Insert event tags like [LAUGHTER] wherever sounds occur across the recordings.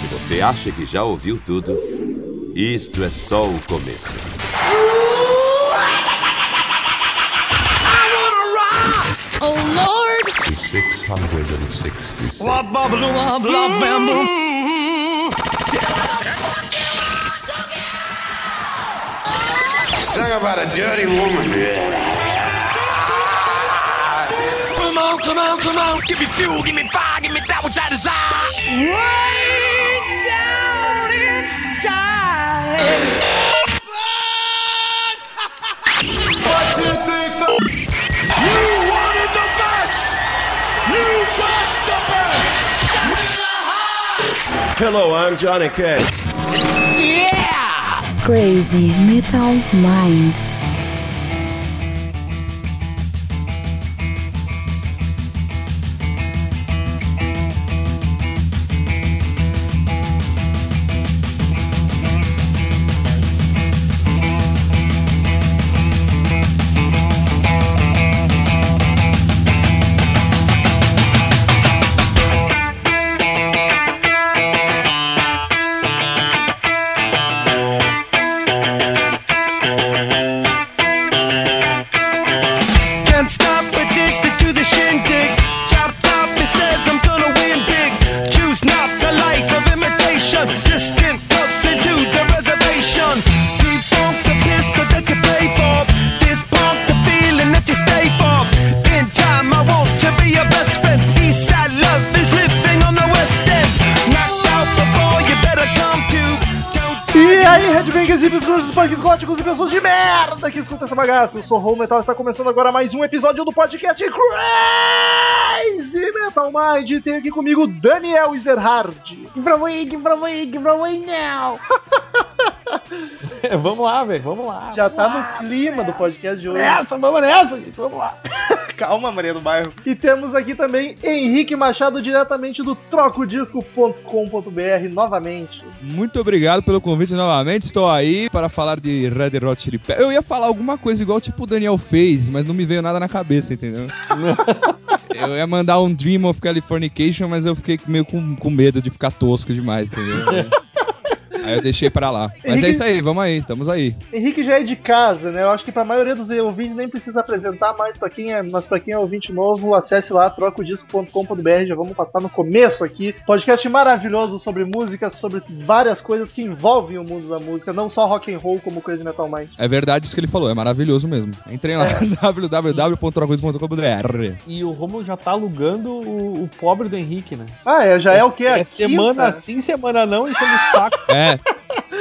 Se você acha que já ouviu tudo, isto é só o começo. Oh Lord! 666. Sing about a dirty woman. Come on, come on. Give me fuel, give me fire, give me that which I desire. Way down inside. What do you think? You wanted the best. You got the best. Shut the heart. Hello, I'm Johnny Cash. Yeah. Crazy Metal Mind. Que bagaça. Eu sou o Roll Metal e está começando agora mais um episódio do podcast Crazy Metal Mind. E tem aqui comigo Daniel Ezerhard. Give it away, give it away, give away now. [LAUGHS] vamos lá, velho, vamos lá. Já vamos tá lá. no clima do podcast de hoje. Nessa, vamos nessa, gente, vamos lá. [LAUGHS] Calma, Maria do Bairro. E temos aqui também Henrique Machado, diretamente do trocodisco.com.br, novamente. Muito obrigado pelo convite novamente. Estou aí para falar de Red Hot Chili Peppers. Eu ia falar alguma coisa igual tipo o Daniel fez, mas não me veio nada na cabeça, entendeu? [LAUGHS] eu ia mandar um Dream of Californication, mas eu fiquei meio com, com medo de ficar tosco demais, entendeu? [LAUGHS] Aí eu deixei pra lá. Mas Henrique- é isso aí, vamos aí, estamos aí. Henrique já é de casa, né? Eu acho que pra maioria dos ouvintes nem precisa apresentar mais pra quem é, mas para quem é ouvinte novo, acesse lá trocodisco.com.br, já vamos passar no começo aqui. Podcast maravilhoso sobre música, sobre várias coisas que envolvem o mundo da música, não só rock and roll como Crazy Metal Mind. É verdade isso que ele falou, é maravilhoso mesmo. Entrem lá, [LAUGHS] www.trocoisa.com.br. E o Romulo já tá alugando o, o pobre do Henrique, né? Ah, é, já é, o que? É semana sim, semana não, enchendo o saco. É.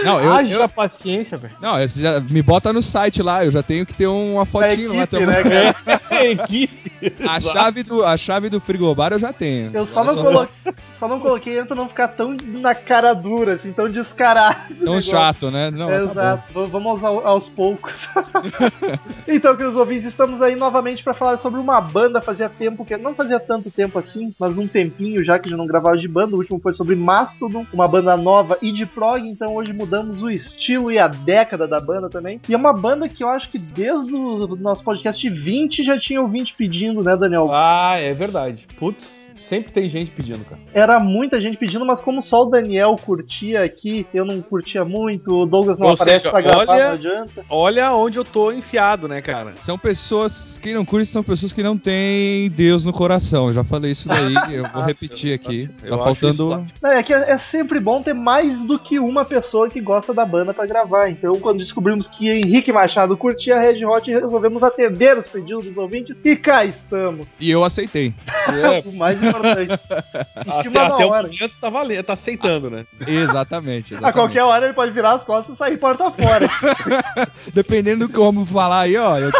Não, eu, Haja eu- paciência, velho. não, já me bota no site lá, eu já tenho que ter uma fotinho lá equipe, também. né, [LAUGHS] cara? É, equipe. A chave, do, a chave do frigobar eu já tenho. Eu só não, coloquei, [LAUGHS] [LAUGHS] só não coloquei ele pra não ficar tão na cara dura, assim, tão descarado. Tão chato, né? Não, tá. Exato, vamos ao- aos poucos. [LAUGHS] então, queridos ouvintes, estamos aí novamente para falar sobre uma banda. Fazia tempo que. Não fazia tanto tempo assim, mas um tempinho já que já não gravava de banda. O último foi sobre Mastodon, uma banda nova e de prog. Então hoje mudamos o estilo e a década da banda também. E é uma banda que eu acho que desde o nosso podcast 20 já tinha ouvinte pedindo, né, Daniel? Ah, é verdade. Putz, sempre tem gente pedindo, cara. Era muita gente pedindo, mas como só o Daniel curtia aqui, eu não curtia muito, o Douglas não Ou aparece seja, pra gravar, olha- não adianta. Olha onde eu tô enfiado, né, cara? São pessoas que não curtem, são pessoas que não têm Deus no coração. Eu já falei isso daí, [LAUGHS] eu vou repetir aqui. eu Tá isso faltando. Não, é que é, é sempre bom ter mais do que uma pessoa que gosta da banda pra gravar. Então, quando descobrimos que Henrique Machado curtia Red Hot, resolvemos atender os pedidos dos ouvintes e cá estamos. E eu aceitei. É, [LAUGHS] O mais importante. [LAUGHS] Em até cima da até o hora. momento tá valendo, tá aceitando, né? Exatamente. A exatamente. qualquer hora ele pode virar as costas e sair porta fora. [LAUGHS] Dependendo do que vamos falar aí, ó. eu-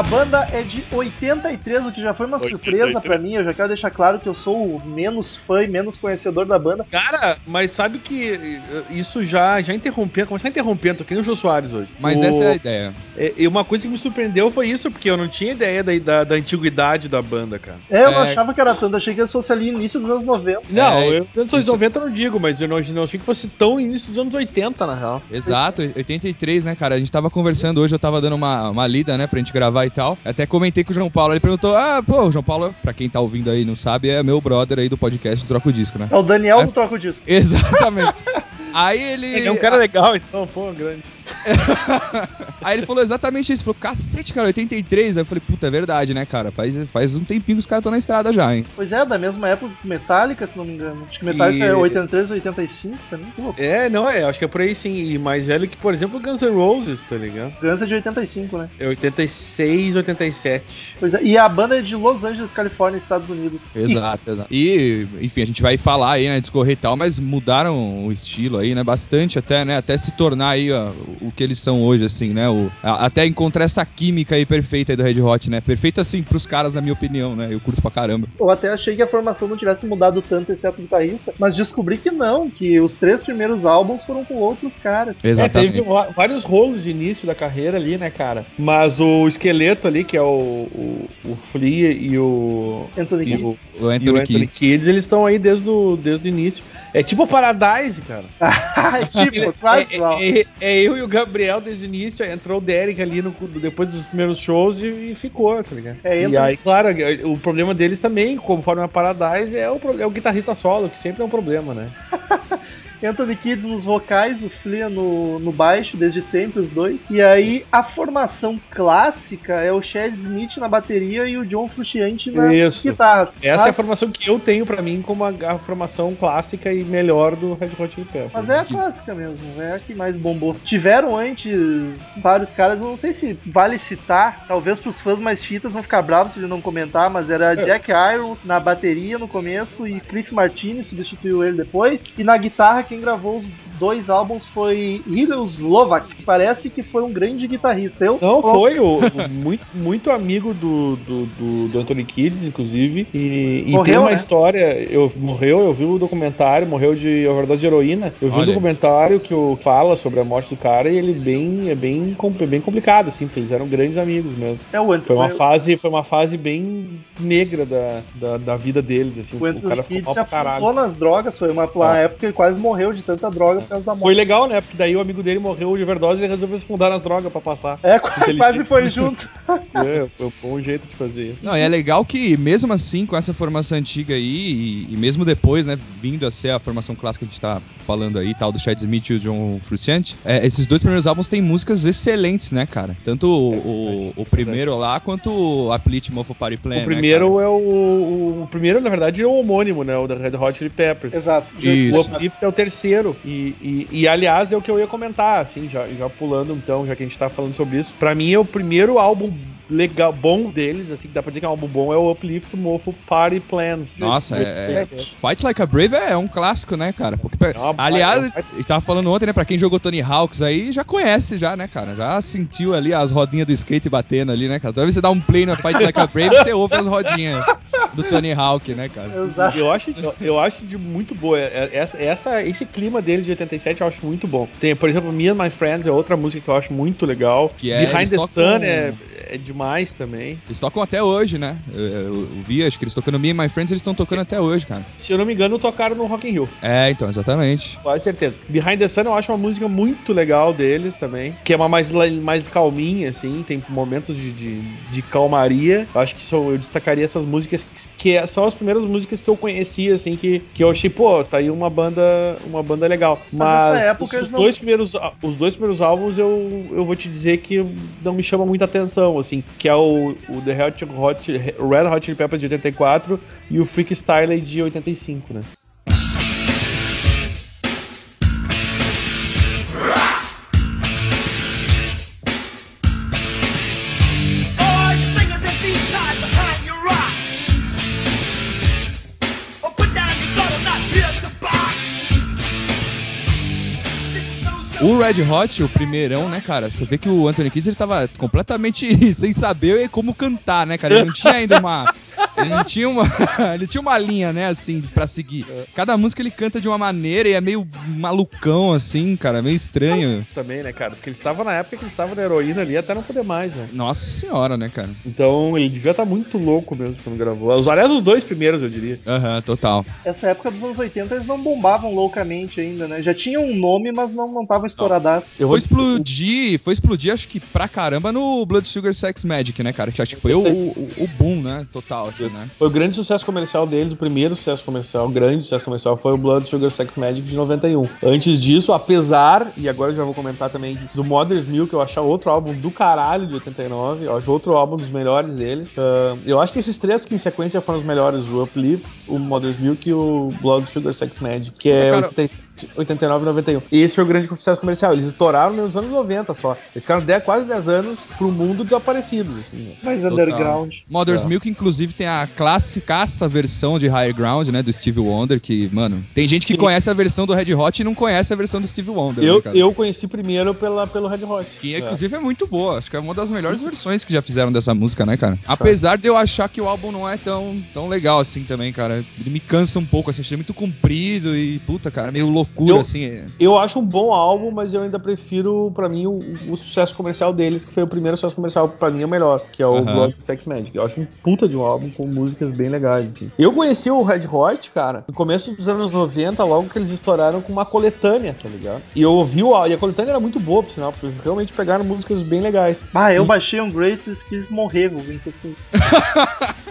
A banda é de 83, o que já foi uma 83. surpresa pra mim. Eu já quero deixar claro que eu sou o menos fã e menos conhecedor da banda. Cara, mas sabe que eh, isso já, já interrompendo, começar interrompendo, tô que nem o Jô Soares hoje. Mas O- essa é a ideia. é, E uma coisa que me surpreendeu foi isso, porque eu não tinha ideia da, da, da antiguidade da banda, cara. É, eu não É. achava que era tanto, achei que eles fossem ali início dos anos 90. Não, É, eu anos isso- 90 eu não digo, mas eu não, não achei que fosse tão início dos anos 80, na real. Exato, 83, né, cara? A gente tava conversando hoje, eu tava dando uma, uma lida, né, pra gente gravar e tal. Até comentei com o João Paulo, ele perguntou: Ah, pô, o João Paulo, pra quem tá ouvindo aí e não sabe, é meu brother aí do podcast Troca o Disco, né? É o Daniel É. do Troco Disco. [LAUGHS] Exatamente. Aí ele. Ele é um cara legal, então, pô, grande. [LAUGHS] Aí ele falou exatamente isso. Falou, cacete, cara, 83. Aí eu falei, puta, é verdade, né, cara? Faz, faz um tempinho que os caras estão na estrada já, hein? Pois é, da mesma época que Metallica, se não me engano. Acho que Metallica E- é 83, 85 também. Louco. É, não, é, acho que é por aí sim. E mais velho que, por exemplo, Guns N' Roses, tá ligado? Guns é de 85, né? É 86, 87. Pois é, e a banda é de Los Angeles, Califórnia, Estados Unidos. [LAUGHS] Exato, exato. E, enfim, a gente vai falar aí, né, discorrer e tal, mas mudaram o estilo aí, né, bastante até, né, até se tornar aí ó, o que eles são hoje, assim, né, o, a- até encontrar essa química aí perfeita aí do Red Hot, né, perfeita, assim, pros caras, na minha opinião, né, eu curto pra caramba. Eu até achei que a formação não tivesse mudado tanto, exceto o guitarrista, mas descobri que não, que os três primeiros álbuns foram com outros caras. É, teve vários rolos de início da carreira ali, né, cara? Mas o esqueleto ali, que é o, o, o Flea e o. Anthony e Kiedis. o, O Anthony o Anthony. Kiedis, eles estão aí desde o, desde o início. É tipo a Paradise, cara. [LAUGHS] tipo, quase é, igual. é, é eu e o Gabriel desde o início, entrou o Derek ali no, depois dos primeiros shows e, e ficou, tá ligado? É, e aí, claro, o problema deles também, conforme a Paradise, é o, é o guitarrista solo, que sempre é um problema, né? [LAUGHS] Anthony Kids nos vocais, o Flea no, no baixo, desde sempre, os dois. E aí, a formação clássica é o Chad Smith na bateria e o John Frusciante nas Isso. guitarras. Essa é a formação que eu tenho pra mim como a, a formação clássica e melhor do Red Hot Chili Peppers. Mas é a clássica mesmo, é a que mais bombou. Tiveram antes vários caras, eu não sei se vale citar, talvez pros fãs mais chitas vão ficar bravos se ele não comentar, mas era Jack Irons na bateria no começo e Cliff Martinez substituiu ele depois. E na guitarra quem gravou os dois álbuns foi Hillel Slovak, que parece que foi um grande guitarrista. Eu, Não, foi o, o muito, muito amigo do, do, do, do Anthony Kiedis, inclusive. E, e Morreu, tem uma né? história. Eu, morreu, eu vi o documentário, morreu de overdose de heroína. Eu vi Olha. um documentário que o, fala sobre a morte do cara e ele bem, é bem, com- bem complicado, assim, porque eles eram grandes amigos mesmo. É o Anthony, Foi uma fase, foi uma fase bem negra da, da, da vida deles, assim. o O, Anthony cara ficou mal pra caralho. nas drogas, foi uma, uma Ah. época que ele quase morreu de tanta droga por causa da Foi morte. legal, né? Porque daí o amigo dele morreu de overdose e ele resolveu se fundar nas drogas pra passar. É, [LAUGHS] quase foi junto. [LAUGHS] É, foi um bom jeito de fazer isso. Não, e é legal que, mesmo assim, com essa formação antiga aí, e, e mesmo depois, né, vindo a ser a formação clássica que a gente tá falando aí, tal, do Chad Smith e o John Frusciante, é, esses dois primeiros álbuns têm músicas excelentes, né, cara? Tanto o, o, o primeiro lá, quanto o Applet Mofo Party Plan, O né, primeiro cara? é o, o. o primeiro, na verdade, é o homônimo, né? O da Red Hot Chili Peppers. Exato. Isso. O Uplift é o terceiro. E, e, e, aliás, é o que eu ia comentar, assim, já, já pulando então, já que a gente tá falando sobre isso. Pra mim é o primeiro álbum legal, bom deles, assim, que dá pra dizer que é um álbum bom, é o Uplift Mofo Party Plan. Nossa, é, é- Fight Like a Brave é um clássico, né, cara? Porque, aliás, é uma baita- a gente tava falando ontem, né? Pra quem jogou Tony Hawks aí, já conhece já, né, cara? Já sentiu ali as rodinhas do skate batendo ali, né, cara? Toda vez que você dá um play no Fight Like a Brave, você ouve as rodinhas [LAUGHS] do Tony Hawk, né, cara? Exato. Eu acho, eu, eu acho de muito boa. É- é- Essa, essa- esse clima deles de 87 eu acho muito bom. Tem, por exemplo, Me and My Friends é outra música que eu acho muito legal. Que é, Behind the tocam- Sun é, é demais também. Eles tocam até hoje, né? Eu, eu- eu vi, acho que eles tocando Me and My Friends, eles estão tocando até hoje, cara. Se eu não me engano, tocaram no Rock in Rio. É, então, exatamente. Quase certeza. Behind the Sun eu acho uma música muito legal deles também. Que é uma mais, mais calminha, assim. Tem momentos de, de, de calmaria. Eu acho que são, eu destacaria essas músicas que, que é- são as primeiras músicas que eu conheci, assim. Que, que eu achei, pô, tá aí uma banda, uma banda legal. Mas Mas, os, os não- dois primeiros, os dois primeiros álbuns eu, eu vou te dizer que não me chama muita atenção, assim. Que é o, o The Red Hot, Red Hot Chili Peppers de 84 e o Freak Style de 85, né? O Red Hot, o primeirão, né, cara? Você vê que o Anthony Kidd ele tava completamente [LAUGHS] sem saber como cantar, né, cara? Ele não tinha ainda uma. Ele não tinha uma. [LAUGHS] ele tinha uma linha, né, assim, pra seguir. Cada música ele canta de uma maneira e é meio malucão, assim, cara, meio estranho. Também, né, cara? Porque ele estava na época que ele estava na heroína ali até não poder mais, né? Nossa senhora, né, cara? Então ele devia estar muito louco mesmo quando gravou. Os aliás, os dois primeiros, eu diria. Aham, total. Essa época dos anos 80 eles não bombavam loucamente ainda, né? Já tinham um nome, mas não não estavam estouradaços. Eu Foi vou explodir, foi explodir, acho que pra caramba no Blood Sugar Sex Magic, né, cara? Que acho que foi o, o, o boom, né? Total, né? Foi o grande sucesso comercial deles, o primeiro sucesso comercial, o grande sucesso comercial foi o Blood Sugar Sex Magic de 91. Antes disso, apesar, e agora eu já vou comentar também do Mother's Milk, eu acho outro álbum do caralho de 89, eu acho outro álbum dos melhores deles. Ah, eu acho que esses três que em sequência foram os melhores, o Uplift, o Mother's Milk e o Blood Sugar Sex Magic, que é Cara, 87, 89 e 91. E esse foi o grande sucesso comercial. Eles estouraram nos anos 90 só. Eles ficaram 10, quase 10 anos pro mundo desaparecidos, assim, né? Mais Total. underground. Mother's É. Milk, inclusive, tem a classicaça versão de Higher Ground, né? Do Steve Wonder, que, mano, tem gente que Sim. conhece a versão do Red Hot e não conhece a versão do Steve Wonder. né, Eu, cara? eu conheci primeiro pela, pelo Red Hot. Que É. inclusive é muito boa. Acho que é uma das melhores versões que já fizeram dessa música, né, cara? Apesar de eu achar que o álbum não é tão, tão legal assim também, cara. Ele me cansa um pouco, assim, achei muito comprido e, puta, cara, meio loucura, Eu- assim. é. Eu acho um bom álbum, mas eu ainda prefiro, pra mim, o, o sucesso comercial deles, que foi o primeiro sucesso comercial, pra mim, é o melhor, que é o Aham. Blood Sex Magic. Eu acho um puta de um álbum com músicas bem legais, assim. Eu conheci o Red Hot, cara, no começo dos anos 90, logo que eles estouraram com uma coletânea, tá ligado? E eu ouvi o e a coletânea era muito boa, por sinal, porque eles realmente pegaram músicas bem legais. Ah, eu baixei um Greatest quis morrer ouvindo essas coisas.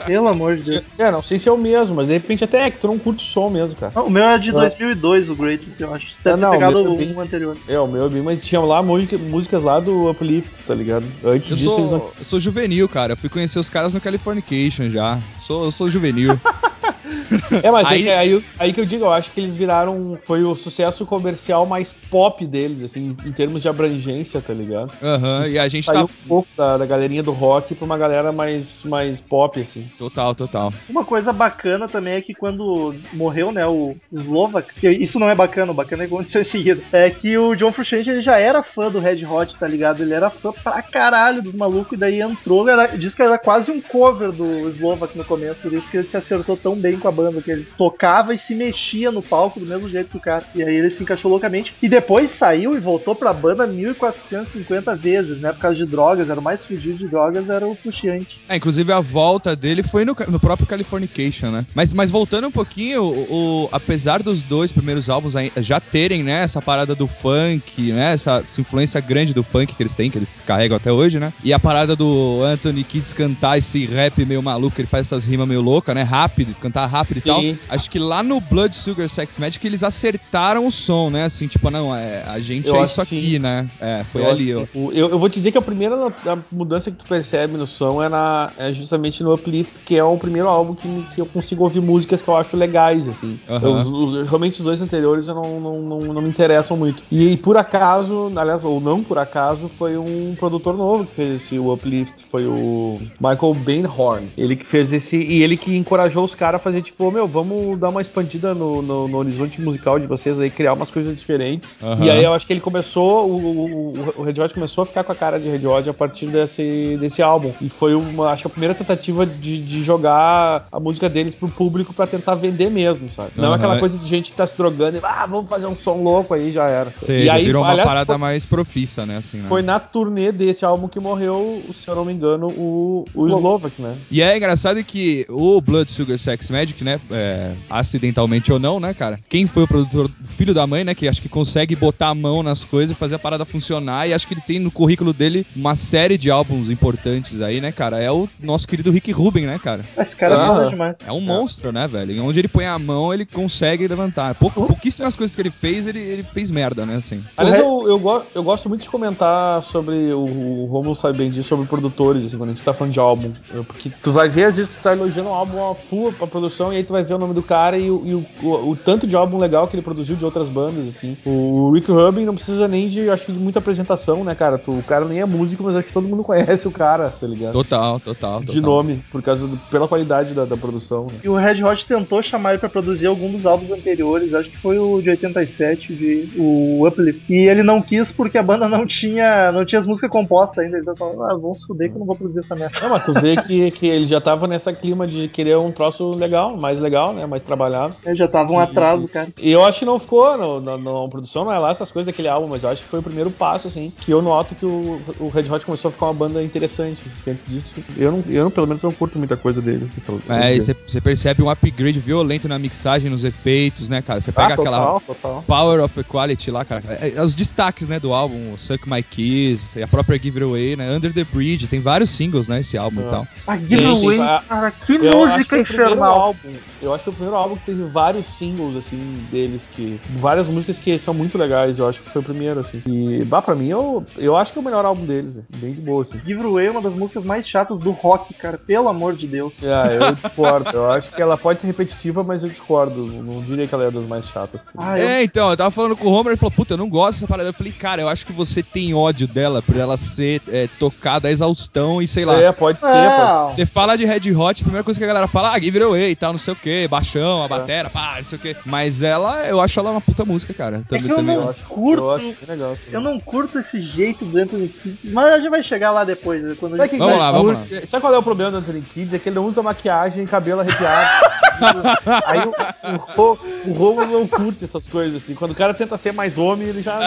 Pelo amor de Deus. É, não sei se é o mesmo, mas de repente até é que tu não curte o som mesmo, cara. Não, o meu é de Ah. 2002, o Greatest, eu acho. Deve Ah, ter não, o pegado o também. um anterior. É, o meu é bem, mas tinha lá música- músicas lá do Uplift, tá ligado? Antes Eu disso eles sou, eu sou juvenil, cara. Eu fui conhecer os caras no Californication já. Sou, eu sou juvenil. [LAUGHS] [LAUGHS] É, mas Aí- aí... É que, aí, aí que eu digo, eu acho que eles viraram. Foi o sucesso comercial mais pop deles, assim, em termos de abrangência, tá ligado? Aham, e a gente Saiu tá. um pouco da, da galerinha do rock pra uma galera mais, mais pop, assim. Total, total. Uma coisa bacana também é que quando morreu, né, o Slovak, que isso não é bacana, o bacana é que aconteceu em seguida, é que o John Frusciante ele já era fã do Red Hot, tá ligado? Ele era fã pra caralho dos malucos, e daí entrou, era, diz que era quase um cover do Slovak no começo, por isso que ele se acertou tão bem com a banda, que ele tocava e se mexia no palco do mesmo jeito que o cara. E aí ele se encaixou loucamente. E depois saiu e voltou pra banda 1450 vezes, né? Por causa de drogas, era o mais fudido de drogas, era o Frusciante. É, inclusive a volta dele foi no, no próprio Californication, né? Mas, mas voltando um pouquinho, o, o- apesar dos dois primeiros álbuns já terem, né, essa parada do funk, né, essa, essa influência grande do funk que eles têm, que eles carregam até hoje, né? E a parada do Anthony Kids cantar esse rap meio maluco, ele faz essas rimas meio loucas, né? Rápido, cantar rápido e Sim. tal. Acho que lá no Blood Sugar Sex Magic eles acertaram o som, né? Assim, tipo, não, é, a gente Eu é isso aqui, sim. né? É, foi Eu ali, ó. Eu, eu vou te dizer que a primeira a mudança que tu percebe no som é, na, é justamente no Uplift, que é o primeiro álbum que, me- que eu consigo ouvir músicas que eu acho legais, assim. Aham. Eu- os- realmente os dois anteriores eu não, não, não, não me interessam muito. E, por acaso, aliás, ou não por acaso, foi um produtor novo que fez esse Uplift, foi o Michael Bainhorn. Ele que fez esse, e ele que encorajou os caras a fazer tipo, "Ô, meu, vamos dar uma expandida no, no, no horizonte musical de vocês aí, criar umas coisas diferentes. Aham. E aí eu acho que ele começou, o, o, o Red Hot começou a ficar com a cara de Red Hot a partir desse, desse álbum. E foi uma, acho que a primeira tentativa de, de jogar a música deles pro público pra tentar vender mesmo, sabe? Não é Aham. aquela coisa de gente que tá se drogando e, ah, vamos fazer um som louco aí, já era. Você e aí, virou uma aliás, parada foi, mais profissa, né? Assim, né? foi na turnê desse álbum que morreu, se eu não me engano, o, o Slovak, né? E é engraçado que o Blood Sugar Sex Magic, né? é, acidentalmente ou não, né, cara? Quem foi o produtor, filho da mãe, né? Que acho que consegue botar a mão nas coisas e fazer a parada funcionar. E acho que ele tem no currículo dele uma série de álbuns importantes aí, né, cara? É o nosso querido Rick Rubin, né, cara? Esse cara é Ah. foda demais. É um monstro, né, velho? E onde ele põe a mão, ele consegue levantar. Pouco, pouquíssimas coisas que ele fez, ele, ele fez merda, né, assim. Aliás, eu, eu, go- eu gosto muito de comentar sobre o, o Romulo sabe bem disso, sobre produtores, assim, quando a gente tá falando de álbum. Porque tu vai ver, às vezes, tu tá elogiando um álbum a full, a produção produção e aí tu vai ver o nome do cara e, o, e o, o- o tanto de álbum legal que ele produziu de outras bandas, assim. O Rick Rubin não precisa nem de, acho que de muita apresentação, né, cara? Tu- o cara nem é músico, mas acho que todo mundo [LAUGHS] conhece o cara, tá ligado? Total, total, De total. nome, por causa do- pela qualidade da, da produção, né? E o Red Hot tentou chamar ele pra produzir algum dos álbuns anteriores, acho que foi o de 87, de, o Uplift. E ele não quis porque a banda não tinha, não tinha as músicas compostas ainda. Ele falou, ah, vamos se fuder que eu não vou produzir essa merda. Não, mas tu vê que, que ele já tava nessa clima de querer um troço legal, mais legal, né? Mais trabalhado. Ele já tava um atraso, cara. E eu acho que não ficou, no, no, no- produção não é lá essas coisas daquele álbum, mas eu acho que foi o primeiro passo, assim, que eu noto que o, o Red Hot começou a ficar uma banda interessante. Porque antes disso, eu, não, eu pelo menos não curto muita coisa deles. Assim, pelo- É, e você percebe um upgrade violento na mixagem, nos efeitos, né, cara? Você pega ah, aquela total, total. Power of Equality lá, cara. É, é os destaques, né, do álbum, o Suck My Kiss, e a própria Give It Away, né? Under the Bridge, tem vários singles, né, esse álbum e Ah. tal. A Give Tem, Away, tem- cara, que Eu música infernal. Álbum. Eu acho que foi o primeiro álbum que teve vários singles, assim, deles, que. Várias músicas que são muito legais. Eu acho que foi o primeiro, assim. E, bah, pra mim, eu, eu acho que é o melhor álbum deles, velho. Bem de boa, assim. Give It Away é uma das músicas mais chatas do rock, cara. Pelo amor de Deus. É, eu discordo. eu acho que ela pode ser repetitiva, mas eu discordo. Não diria que ela é das mais chatas. Ah, eu- É, então, eu tava falando com o Homer, ele falou, puta, eu não gosto dessa parada. Eu falei, cara, eu acho que você tem ódio dela por ela ser é, tocada a exaustão e sei lá. É, pode ser, Não. pode ser. Você fala de Red Hot, a primeira coisa que a galera fala, ah, give it away e tal, não sei o que, baixão, a batera, pá, não sei o que. Mas ela, eu acho ela uma puta música, cara. É Também, que eu também não Eu curto. eu acho legal. assim. Eu não curto esse jeito do Anthony Kidd, mas a gente vai chegar lá depois, né, quando gente Vamos lá, vamos lá. Sabe qual é o problema do Anthony Kids? É que ele não usa maquiagem cabelo arrepiado. [LAUGHS] Aí o, o, Ro- o Romulo não curte essas coisas, assim. Quando o cara tenta ser mais homem, ele já.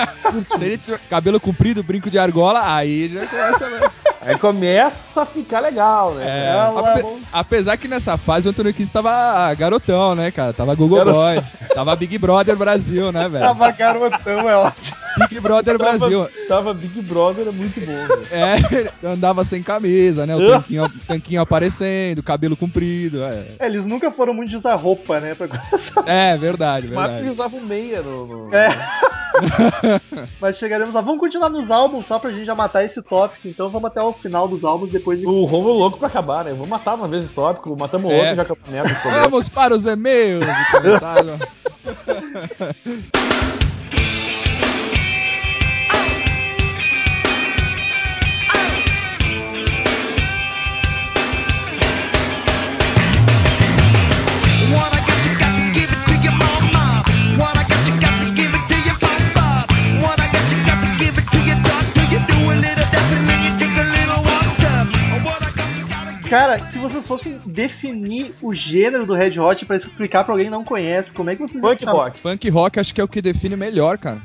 [LAUGHS] Se ele tiver cabelo comprido, brinco de argola, aí já começa, né? Aí começa a ficar legal, né? É, Ela- ape- apesar que nessa fase o Antônio Kiss tava garotão, né, cara? Tava Google Garotão. Boy, tava Big Brother Brasil, né, velho? tava garotão, é ótimo. Big Brother Brasil. Tava, tava Big Brother, é muito bom, velho. É, andava sem camisa, né? O tanquinho, tanquinho aparecendo, cabelo comprido. É, É, eles nunca foram muito de usar roupa, né? Pra começar. é verdade, Mas verdade. usava um meia no. no- É. [LAUGHS] Mas chegaremos lá. Vamos continuar nos álbuns só pra gente já matar esse tópico. Então vamos até o final dos álbuns depois de. O Romulo louco pra acabar, né? Vamos matar uma vez esse tópico, matamos É. outro, já que é o merda. [LAUGHS] Vamos para os e-mails e comentários. [LAUGHS] Cara, se vocês fossem definir o gênero do Red Hot pra explicar pra alguém que não conhece, como é que vocês Funk rock. Funk rock acho que é o que define melhor, cara.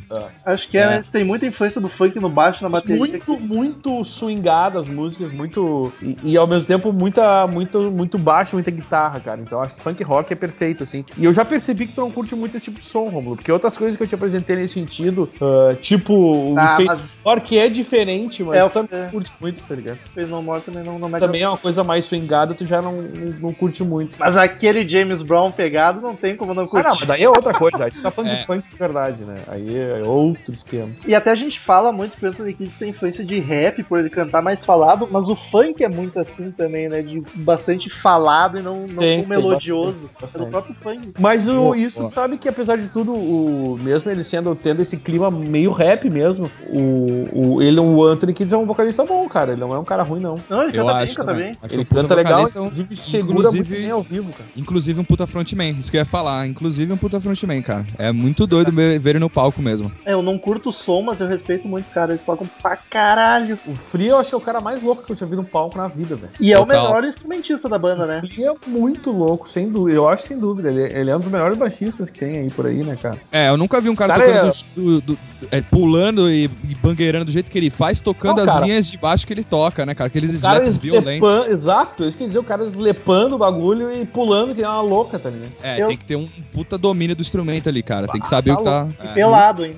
Acho que é, É. né? Tem muita influência do funk no baixo, na bateria. Muito, muito swingada as músicas, muito. E, e ao mesmo tempo muita, muito, muito baixo, muita guitarra, cara. Então acho que funk rock é perfeito, assim. E eu já percebi que tu não curte muito esse tipo de som, Romulo. Porque outras coisas que eu te apresentei nesse sentido, ah, tipo o Ah, Fake mas- Rock é diferente, mas É, o- também é. curte muito, tá ligado? Fez No More também não, não me Também é uma coisa mais swingada, tu já não, não, não curte muito. Mas aquele James Brown pegado não tem como não Ah, curtir. não, mas daí é outra coisa. Aí tu tá falando [LAUGHS] É. de funk de verdade, né? Aí é outro esquema. E até a gente fala muito que o Anthony Kidd tem influência de rap, por ele cantar mais falado, mas o funk é muito assim também, né? De bastante falado e não, não Tem, melodioso. bastante, É do próprio funk. Mas o, Boa, isso, sabe que apesar de tudo, o, mesmo ele sendo tendo esse clima meio rap mesmo, o, o, ele, o Anthony Kidd é um vocalista bom, cara. Ele não é um cara ruim, não. Não, ele Eu canta bem, acho canta também. bem. Acho ele canta legal, vocalista, um- inclusive muito ao vivo, cara. Inclusive um puta frontman, isso que eu ia falar. Inclusive um puta frontman, cara. É muito doido ver ver ele no palco mesmo. É, eu não curto o som, mas eu respeito muitos caras. Eles tocam pra caralho. O Free eu acho que é o cara mais louco que eu já vi no palco na vida, velho. E é o Total. melhor instrumentista da banda, né? O Free é muito louco, sem dúvida. Eu acho sem dúvida. Ele, ele é um dos melhores baixistas que tem aí por aí, né, cara? É, eu nunca vi um cara, Cara, tocando é- do- do- é, pulando e, e bangueirando do jeito que ele faz, tocando Não, as cara. linhas de baixo que ele toca, né, cara? Aqueles O slaps violentos. exato, isso quer dizer, o cara eslepando o bagulho e pulando que nem uma louca, tá ligado? É, Eu- tem que ter um puta domínio do instrumento ali, cara. Tem que saber tá o que tá. E é, pelado, hein?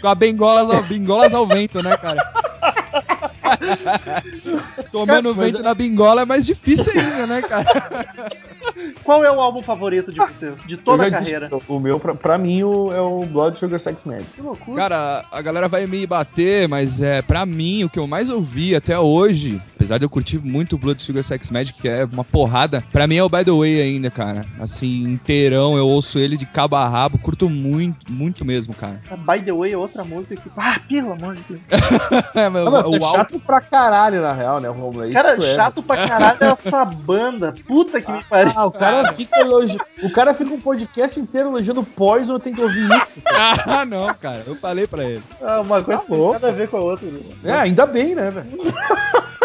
com a bengolas ao, bengolas ao vento, né, cara? [LAUGHS] Tomando Mas- vento na bengola é mais difícil ainda, né, cara? Qual é o álbum favorito de vocês? De toda a disse, carreira? o meu, pra, pra mim, o, é o Blood Sugar Sex Magic. Que loucura. Cara, a galera vai me bater, mas é, pra mim, o que eu mais ouvi até hoje apesar de eu curtir muito Blood Sugar Sex Magic, que é uma porrada, pra mim é o By The Way ainda, cara. Assim, inteirão, eu ouço ele de cabo a rabo, curto muito, muito mesmo, cara. By the way, é outra música que. Ah, pelo amor de Deus. [LAUGHS] É, mas Não, mas o- é o álbum- chato pra caralho, na real, né, Romulo? É isso Cara, é, chato pra caralho essa banda. Puta que me pariu. Ah, o cara fica elogi... O cara fica um podcast inteiro elogiando Poison, eu tenho que ouvir isso. [LAUGHS] Ah, não, cara, eu falei pra ele. Ah, uma coisa Tá tem nada a ver com a outra. né? É, ainda bem, né, velho? [LAUGHS]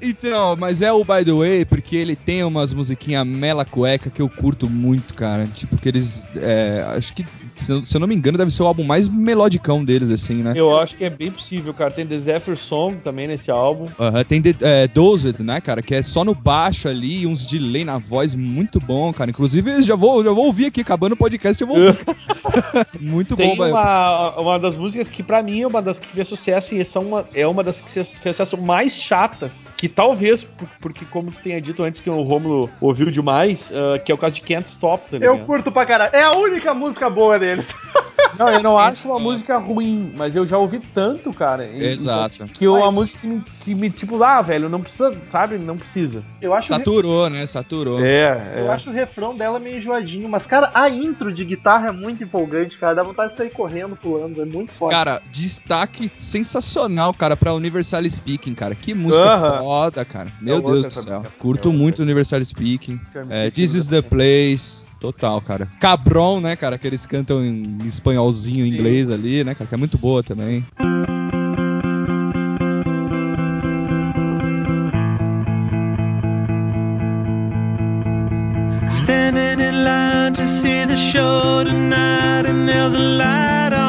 Então, mas é o By The Way, porque ele tem umas musiquinhas mela cueca que eu curto muito, cara. Tipo, que eles. é, acho que, se eu, se eu não me engano, deve ser o álbum mais melodicão deles, assim, né? Eu acho que é bem possível, cara. Tem The Zephyr Song também nesse álbum. Aham, tem The, é, Dozed, né, cara? Que é só no baixo ali, uns delay na voz muito bom, cara. Inclusive, eu já vou, já vou ouvir aqui, acabando o podcast, eu vou ouvir. [LAUGHS] muito Tem bom, velho. uma, uma das músicas que pra mim é uma das que fez sucesso e são uma, é uma das que fez sucesso mais chatas, que talvez, por- porque como tu tenha dito antes que o Romulo ouviu demais, ah, que é o caso de Can't Stop, tá Eu curto pra caralho. É a única música boa deles. Não, eu não [LAUGHS] acho uma música ruim, mas eu já ouvi tanto, cara. e- Exato. Que eu, uma música que me, que me, tipo, ah, velho, não precisa, sabe? Não precisa. Eu acho, Saturou, né? Saturou. É, eu acho o refrão dela meio enjoadinho. Mas, cara, a intro de guitarra é muito empolgante, cara. Dá vontade de sair correndo, pulando. É muito foda. Cara, destaque sensacional, cara, pra Universal Speaking, cara. Que música Aham. foda, cara. Meu Eu Deus do céu. música. Curto Eu muito Universal Speaking. É, This is dessa the Place. Total, cara. Cabron, né, cara? Que eles cantam em espanholzinho, em inglês ali, né, cara? Que é muito boa também. Standing in line to see the show tonight, and there's a light on,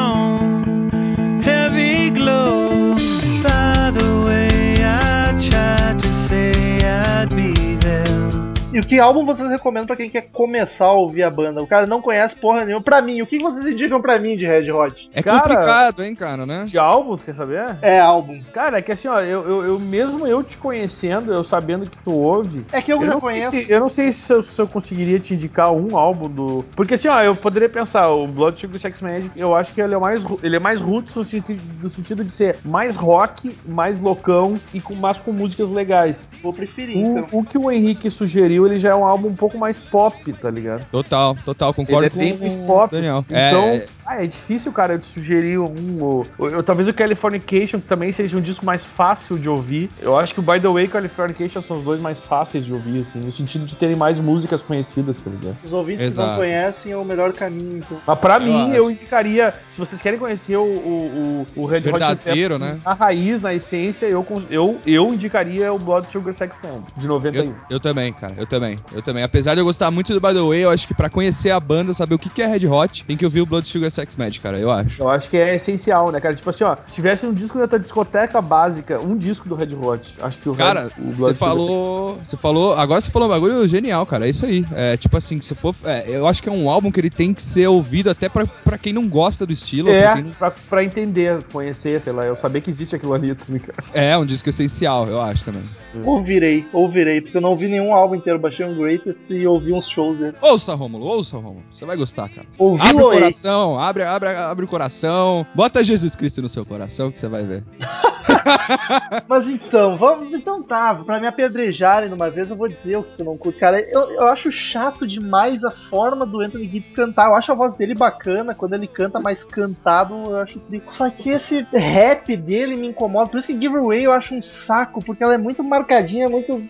E o que álbum vocês recomendam pra quem quer começar a ouvir a banda? O cara não conhece porra nenhuma. Pra mim, o que vocês indicam pra mim de Red Hot? É Cara- complicado, hein, cara, né? De álbum, tu quer saber? É álbum. Cara, é que assim, ó, eu, eu, eu- mesmo eu te conhecendo, eu sabendo que tu ouve, É que eu, eu já não, sei conheço. se, eu não sei se eu, se eu conseguiria te indicar um álbum do. Porque assim, ó, eu poderia pensar, o Blood Sugar Sex Magic, eu acho que ele é mais, ele é mais roots no sentido, no sentido de ser mais rock, mais loucão e com, mas com músicas legais. Vou preferir, O, então. o que o Henrique sugeriu, ele já é um álbum um pouco mais pop, tá ligado? Total, total, concordo Ele é com bem o mais pop. Daniel. Então, É, ah, é difícil, cara, eu te sugerir um. ou- ou- ou talvez o Californication, que também seja um disco mais fácil de ouvir. Eu acho que o By the Way e o Californication são os dois mais fáceis de ouvir, assim, no sentido de terem mais músicas conhecidas, tá ligado? Os ouvintes que Exato. não conhecem é o melhor caminho, então. Mas pra Eu mim, acho. eu indicaria, se vocês querem conhecer o, o, o, Red Hot Chili Verdadeiro, Peppers né? na raiz, na essência, eu, eu, eu indicaria o Blood Sugar Sex Band, de 91. eu, eu também, cara, eu também, eu também. Apesar de eu gostar muito do By The Way, eu acho que pra conhecer a banda, saber o que que é Red Hot, tem que ouvir o Blood Sugar Sex Magic, cara, eu acho. Eu acho que é essencial, né, cara? Tipo assim, ó, se tivesse um disco da tua discoteca básica, um disco do Red Hot, acho que o Cara, Red, o você falou. Você falou. Agora você falou um bagulho genial, cara. É isso aí. É tipo assim, se for. é, eu acho que é um álbum que ele tem que ser ouvido até pra, pra quem não gosta do estilo. pra É, quem não- pra, pra entender, conhecer, sei lá, eu saber que existe aquilo ali também, cara. É, um disco essencial, eu acho também. Ouvirei, ouvirei, porque eu não ouvi nenhum álbum inteiro, baixei um Greatest e ouvi uns shows dele. Ouça, Rômulo, ouça, Rômulo. Você vai gostar, cara. Ouvi Abre o Loei. coração, abre, abre, abre o coração. Bota Jesus Cristo no seu coração que você vai ver. [LAUGHS] Mas então, vamos. Então tá, pra me apedrejarem numa vez, eu vou dizer o que eu não curto. Cara, eu, eu acho chato demais a forma do Anthony Gibbs cantar. Eu acho a voz dele bacana, quando ele canta mais cantado, eu acho tri. Só que esse rap dele me incomoda. Por isso que Giveaway eu acho um saco, porque ela é muito marcadinha, muito.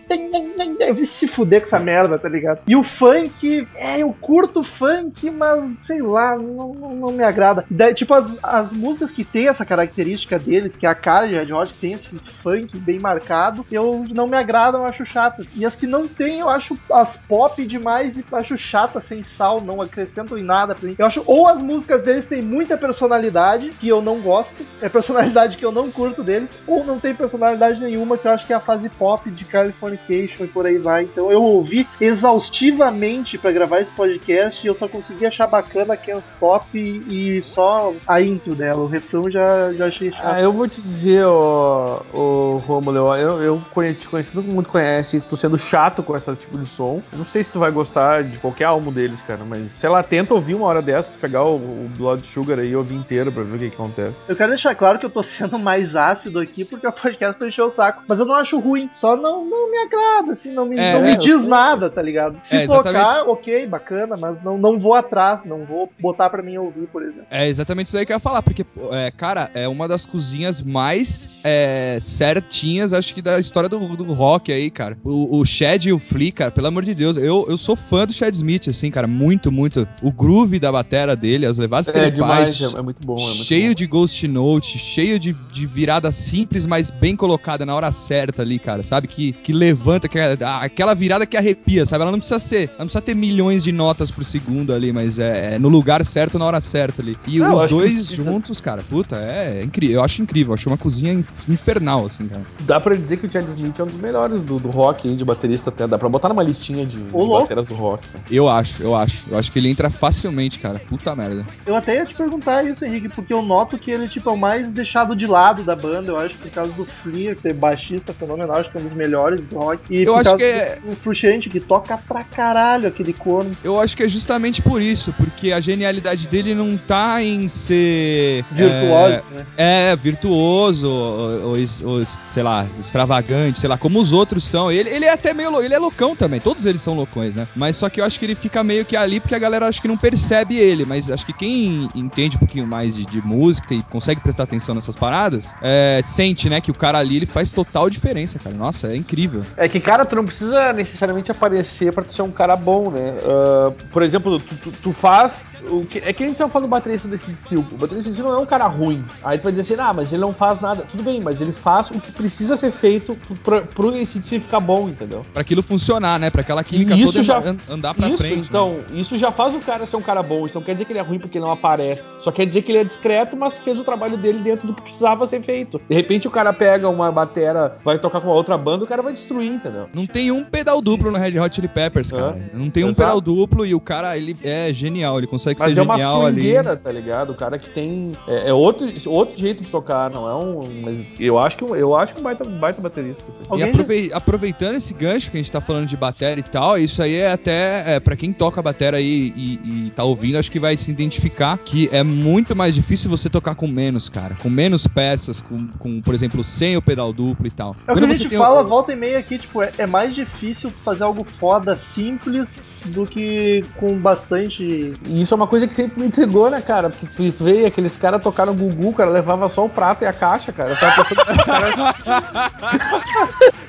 Deve se fuder com essa merda, tá ligado? E o funk, é, eu curto funk, mas sei lá, não, não me agrada. Tipo, as, as músicas que tem essa característica deles, que é a cara de Red Hot, que tem esse funk bem marcado, eu não me agradam, eu acho chatas. E as que não tem, eu acho as pop demais e acho chata, sem sal, não acrescentam em nada pra mim. Eu acho, ou as músicas deles têm muita personalidade, que eu não gosto, é personalidade que eu não curto deles, ou não tem personalidade nenhuma, que eu acho que é a fase pop de Californication e por aí vai. Então eu ouvi exaustivamente pra gravar esse podcast e eu só consegui achar bacana Can't Stop e, e só a intro dela. O refrão já, já achei chato. Ah, eu vou te dizer, ô, ô, Romulo, eu, eu conheci, conheci, todo mundo conhece, tô sendo chato com esse tipo de som. Eu não sei se tu vai gostar de qualquer álbum deles, cara, mas sei lá, tenta ouvir uma hora dessas, pegar o, o Blood Sugar aí e ouvir inteiro pra ver o que, que acontece. Eu quero deixar claro que eu tô sendo mais ácido aqui porque o podcast pra encher o saco. Mas eu não acho ruim, só não, não me agrada, assim, não me, É, não é, me diz sei. nada, tá ligado? Se É, tocar, ok, bacana, mas não, não vou atrás, não vou botar pra mim ouvir, por exemplo. É exatamente isso aí que eu ia falar, porque, é, cara, é uma das cozinhas mais é, certinhas, acho que, da história do, do rock aí, cara. O, o Chad e o Flea, cara, pelo amor de Deus, eu, eu sou fã do Chad Smith, assim, cara, muito, muito. O groove da batera dele, as levadas que É ele demais, faz. é, é muito bom. É muito cheio bom. de ghost note, cheio de, de virada simples, mas bem colocada na hora certa ali, cara, sabe? Que, que levanta, que aquela virada que arrepia, sabe? Ela não precisa ser, ela não precisa ter milhões de notas por segundo ali, mas é, é no lugar certo, na hora certa ali. E Não, os dois que- juntos, cara, puta, é, incrível. Eu acho incrível, eu acho uma cozinha inf- infernal, assim, cara. Dá pra dizer que o Chad Smith é um dos melhores do, do rock aí, de baterista até. Dá pra botar numa listinha de, de bateras do rock. Eu acho, eu acho. Eu acho que ele entra facilmente, cara. Puta merda. Eu até ia te perguntar isso, Henrique, porque eu noto que ele tipo, é o mais deixado de lado da banda, eu acho, por causa do Flea, que é baixista fenomenal, acho que é um dos melhores do rock. E Eu por acho causa que é- do, do Frusciante, que toca pra caralho aquele corno. Eu acho que é justamente por isso, porque a genialidade dele não tá em ser. Virtuoso, é, né? É, virtuoso, ou, ou, ou sei lá, extravagante, sei lá, como os outros são. Ele, ele é até meio ele é loucão também, todos eles são loucões, né? Mas só que eu acho que ele fica meio que ali porque a galera acho que não percebe ele, mas acho que quem entende um pouquinho mais de, de música e consegue prestar atenção nessas paradas, é, sente, né, que o cara ali ele faz total diferença, cara. Nossa, é incrível. É que, cara, tu não precisa necessariamente aparecer pra tu ser um cara bom, né? Ah, por exemplo, tu, tu- tu faz. O que, é que a gente tava falando do baterista desse Sil. O baterista desse não é um cara ruim. Aí tu vai dizer assim, ah, mas ele não faz nada. Tudo bem, mas ele faz o que precisa ser feito pro, pro ACDC ficar bom, entendeu? Pra aquilo funcionar, né? Pra aquela química E isso toda já- an- andar pra isso, frente. né? então, isso já faz o cara ser um cara bom. Isso não quer dizer que ele é ruim porque ele não aparece. Só quer dizer que ele é discreto, mas fez o trabalho dele dentro do que precisava ser feito. De repente o cara pega uma batera, vai tocar com uma outra banda, o cara vai destruir, entendeu? Não tem um pedal duplo no Red Hot Chili Peppers, cara. Não tem um Exato. pedal duplo e o cara, ele é genial, ele consegue Mas ser é uma genial ali. swingueira, tá ligado? O cara que tem. É, é outro, outro jeito de tocar, não é um. Mas eu acho que eu acho que um baita, baita baterista. E aprove- aproveitando esse gancho que a gente tá falando de bateria e tal, isso aí é até, é, para quem toca bateria aí e, e tá ouvindo, acho que vai se identificar que é muito mais difícil você tocar com menos, cara. Com menos peças, com, com, por exemplo, sem o pedal duplo e tal. É o que Quando a gente tem fala, o- volta e meia aqui, tipo, é, é mais difícil fazer algo foda, simples, do que com bastante. E isso é uma coisa que sempre me intrigou, né, cara? Porque tu, tu vê aqueles caras tocaram Gugu, cara, levava só o prato e a caixa, cara. Eu tava. [LAUGHS]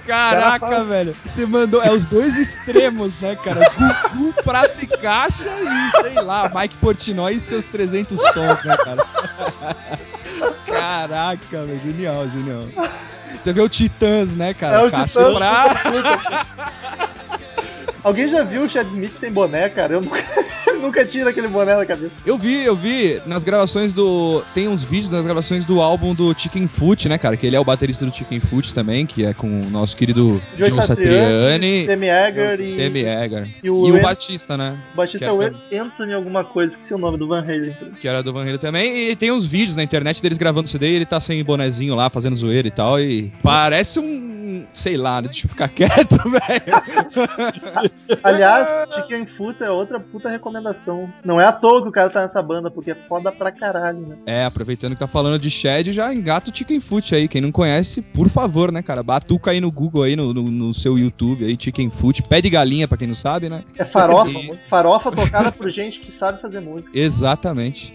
Caraca, cara velho. Você mandou. É os dois extremos, né, cara? Gugu, prato e caixa e, sei lá, Mike Portnoy e seus 300 tons, né, cara? Caraca, velho. Genial, genial. Você vê o Titãs, né, cara? É o caixa Titãs. pra... Alguém já viu o Chad Smith sem boné, cara? Eu nunca, [LAUGHS] nunca tiro aquele boné da cabeça. Eu vi, eu vi nas gravações do. Tem uns vídeos nas gravações do álbum do Chicken Foot, né, cara? Que ele é o baterista do Chicken Foot também, que é com o nosso querido Joe Joe Satriani. Sammy Hagar e- Sammy Hagar. e o E o Ant- Batista, né? O Batista Que é o é- Anthony alguma coisa, esqueci o nome do Van Halen. que era do Van Halen também. E tem uns vídeos na internet deles gravando CD e ele tá sem bonezinho lá, fazendo zoeira e tal. E parece um. Sei lá, deixa eu ficar [LAUGHS] quieto, velho. [LAUGHS] Aliás, Chicken Foot é outra puta recomendação. Não é à toa que o cara tá nessa banda, porque é foda pra caralho, né? É, aproveitando que tá falando de Shed, já engata o Chicken Foot aí. Quem não conhece, por favor, né, cara? Batuca aí no Google aí, no, no, no seu YouTube aí, Chicken Foot. Pé de galinha, pra quem não sabe, né? É farofa, [LAUGHS] E- farofa tocada por gente que sabe fazer música. Exatamente.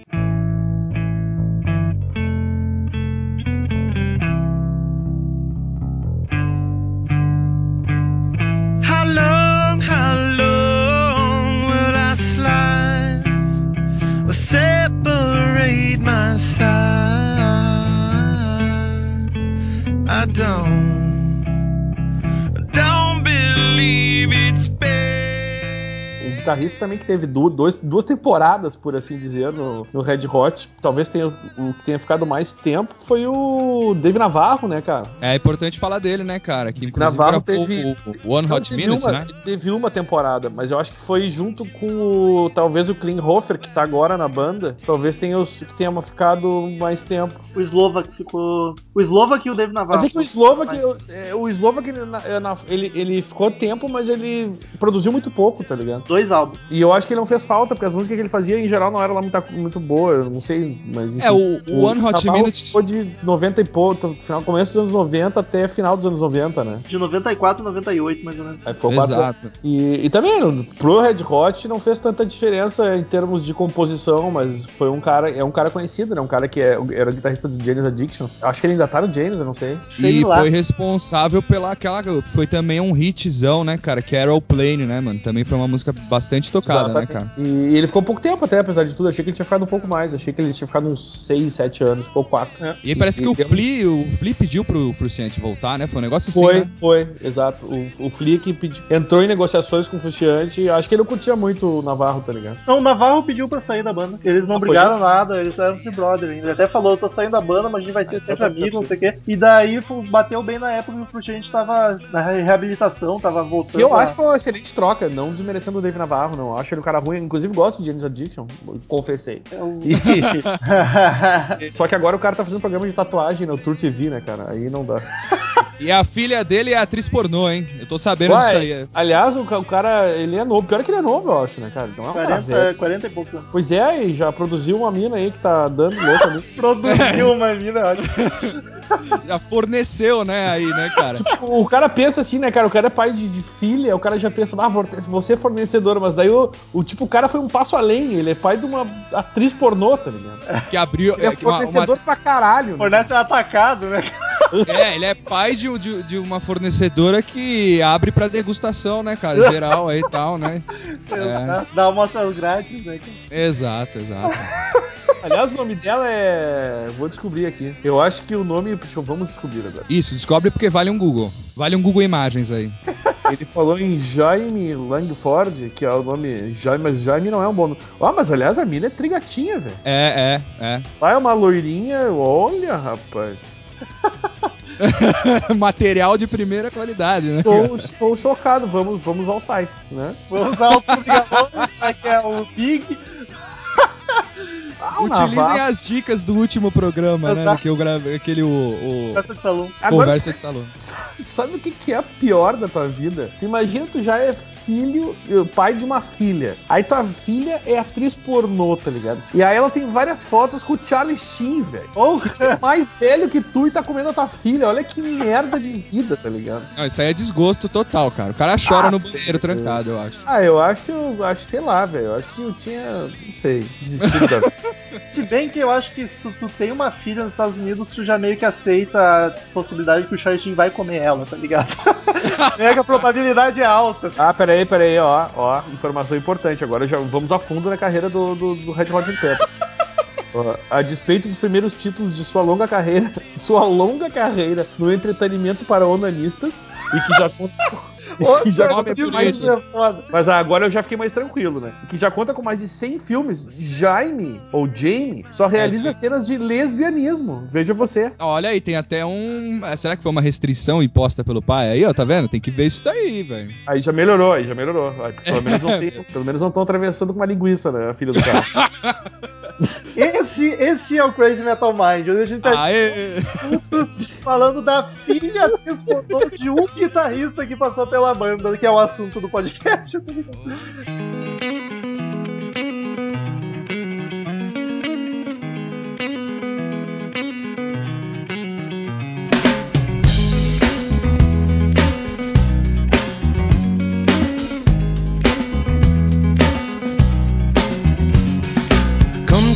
Guitarrista também que teve dois, duas temporadas, por assim dizer, no, no Red Hot. Talvez tenha, o que tenha ficado mais tempo foi o Dave Navarro, né, cara? É importante falar dele, né, cara? Que inclusive Navarro teve- o, o One Hot teve Minute, uma, né? ele Teve uma temporada, mas eu acho que foi junto com o. Talvez o Klinghoffer, que tá agora na banda. Talvez tenha, os- que tenha ficado mais tempo. O Slovak ficou. O Slovak e o Dave Navarro. Mas é que o Slovak, eu- é, o Slovak ele, ele ficou tempo, mas ele produziu muito pouco, tá ligado? Dois álbuns. E eu acho que ele não fez falta, porque as músicas que ele fazia em geral não eram lá muito, muito boas, eu não sei, mas enfim. É, o, o One Hot Minute. ficou de 90 e pouco, final, começo dos anos 90 até final dos anos 90, né? De 94 a 98, mais ou menos. Aí foi quatro- Exato. E, e também, pro Red Hot não fez tanta diferença em termos de composição, mas foi um cara, é um cara conhecido, né? Um cara que é, era o guitarrista do Janis Addiction. Acho que ele ainda tá no Janis, eu não sei. Sei E lá. foi responsável pela aquela. Foi também um hitzão, né, cara? Que era o Plane, né, mano? Também foi uma música bastante tocada, né, cara? E ele ficou pouco tempo até, apesar de tudo. Achei que ele tinha ficado um pouco mais. Achei que ele tinha ficado uns 6, 7 anos. Ficou 4. E aí parece que o deu- Flea, o Flea pediu pro Fruciante voltar, né? Foi um negócio assim, Foi, né? foi, exato. O, o Flick pedi- entrou em negociações com o Frustiante. Acho que ele não curtia muito o Navarro, tá ligado? Não, o Navarro pediu pra sair da banda. Eles não Ah, brigaram nada, eles eram de brother ainda. Ele até falou, eu tô saindo da banda, mas a gente vai ser Ah, sempre então tá amigo, não sei o quê. E daí bateu bem na época que o Frustiante tava na reabilitação, tava voltando. Que eu a- acho que foi uma excelente troca, não desmerecendo o Dave Navarro, não. Acho ele um cara ruim. Inclusive, gosto de James Addiction, confessei. É E- [LAUGHS] Só que agora o cara tá fazendo programa de tatuagem no Tour TV, né, cara? Aí não dá. E a filha dele é atriz pornô, hein? Eu tô sabendo disso Uai, aí. aliás, o, o cara, ele é novo. Pior que ele é novo, eu acho, né, cara? Não é um cara velho. 40, 40 e poucos anos. Pois é, e já produziu uma mina aí que tá dando louco ali. [LAUGHS] Produziu uma mina, eu acho. [LAUGHS] Já forneceu, né, aí, né, cara? Tipo, o cara pensa assim, né, cara? O cara é pai de, de filha, o cara já pensa, ah, você é fornecedor, mas daí o, o tipo, o cara foi um passo além, ele é pai de uma atriz pornô, tá ligado? Que abriu. Ele é é, que uma- uma- fornecedor pra caralho. né? Fornece um atacado, né? É, ele é pai de, de, de uma fornecedora que abre pra degustação, né, cara? [LAUGHS] Geral aí e tal, né? É, Dá amostras grátis, né? exato, exato. [LAUGHS] Aliás, o nome dela é. Vou descobrir aqui. Eu acho que o nome. Deixa eu, vamos descobrir agora. Isso, descobre porque vale um Google. Vale um Google Imagens aí. [LAUGHS] Ele falou em Jaime Langford, que é o nome Jaime, mas Jaime não é um bom nome. Ah, mas aliás, a mina é trigatinha, velho. É, é, é. Lá é uma loirinha, olha, rapaz. [LAUGHS] Material de primeira qualidade, né? Estou, estou chocado, vamos, vamos aos sites, né? Vou usar o Puligamon, que é o Big. [LAUGHS] Ah, Utilizem as dicas do último programa, né? Exato. Que eu gravei, aquele o, o Peça de salão. Agora, Conversa de Salão. sabe o que, que é a pior da tua vida? Tu imagina tu já é filho, eh, pai de uma filha. Aí tua filha é atriz pornô, tá ligado? E aí ela tem várias fotos com o Charlie Sheen, velho. Ou É mais velho que tu e tá comendo a tua filha. Olha que merda de vida, tá ligado? Não, isso aí é desgosto total, cara. O cara chora Ah, no banheiro trancado, eu acho. Ah, eu acho que eu acho, sei lá, velho. Eu acho que eu tinha. Não sei, desistido da [LAUGHS] Se bem que eu acho que se tu, tu tem uma filha nos Estados Unidos, tu já meio que aceita a possibilidade que o Charlie Sheen vai comer ela, tá ligado? [LAUGHS] meio que a probabilidade é alta. Ah, peraí, peraí, ó, ó, informação importante. Agora já vamos a fundo na carreira do, do, do Red Hot Chili Peppers. A despeito dos primeiros títulos de sua longa carreira, [LAUGHS] sua longa carreira no entretenimento para onanistas e que já conta, que [LAUGHS] já conta com mais é foda. Mas agora eu já fiquei mais tranquilo, né? Que já conta com mais de 100 filmes. Jaime, ou Jamie, só realiza É, cenas de lesbianismo. Veja você. Olha aí, tem até um. ah, Será que foi uma restrição imposta pelo pai? Aí, ó, tá vendo? Tem que ver isso daí, velho. Aí já melhorou, aí já melhorou. Aí, pelo menos não [LAUGHS] tem- pelo menos não estão atravessando com uma linguiça, né? A filha do cara. [LAUGHS] Esse, esse é o Crazy Metal Mind, onde a gente tá Aê! falando da filha pornô de um guitarrista que passou pela banda, que é o assunto do podcast. [LAUGHS]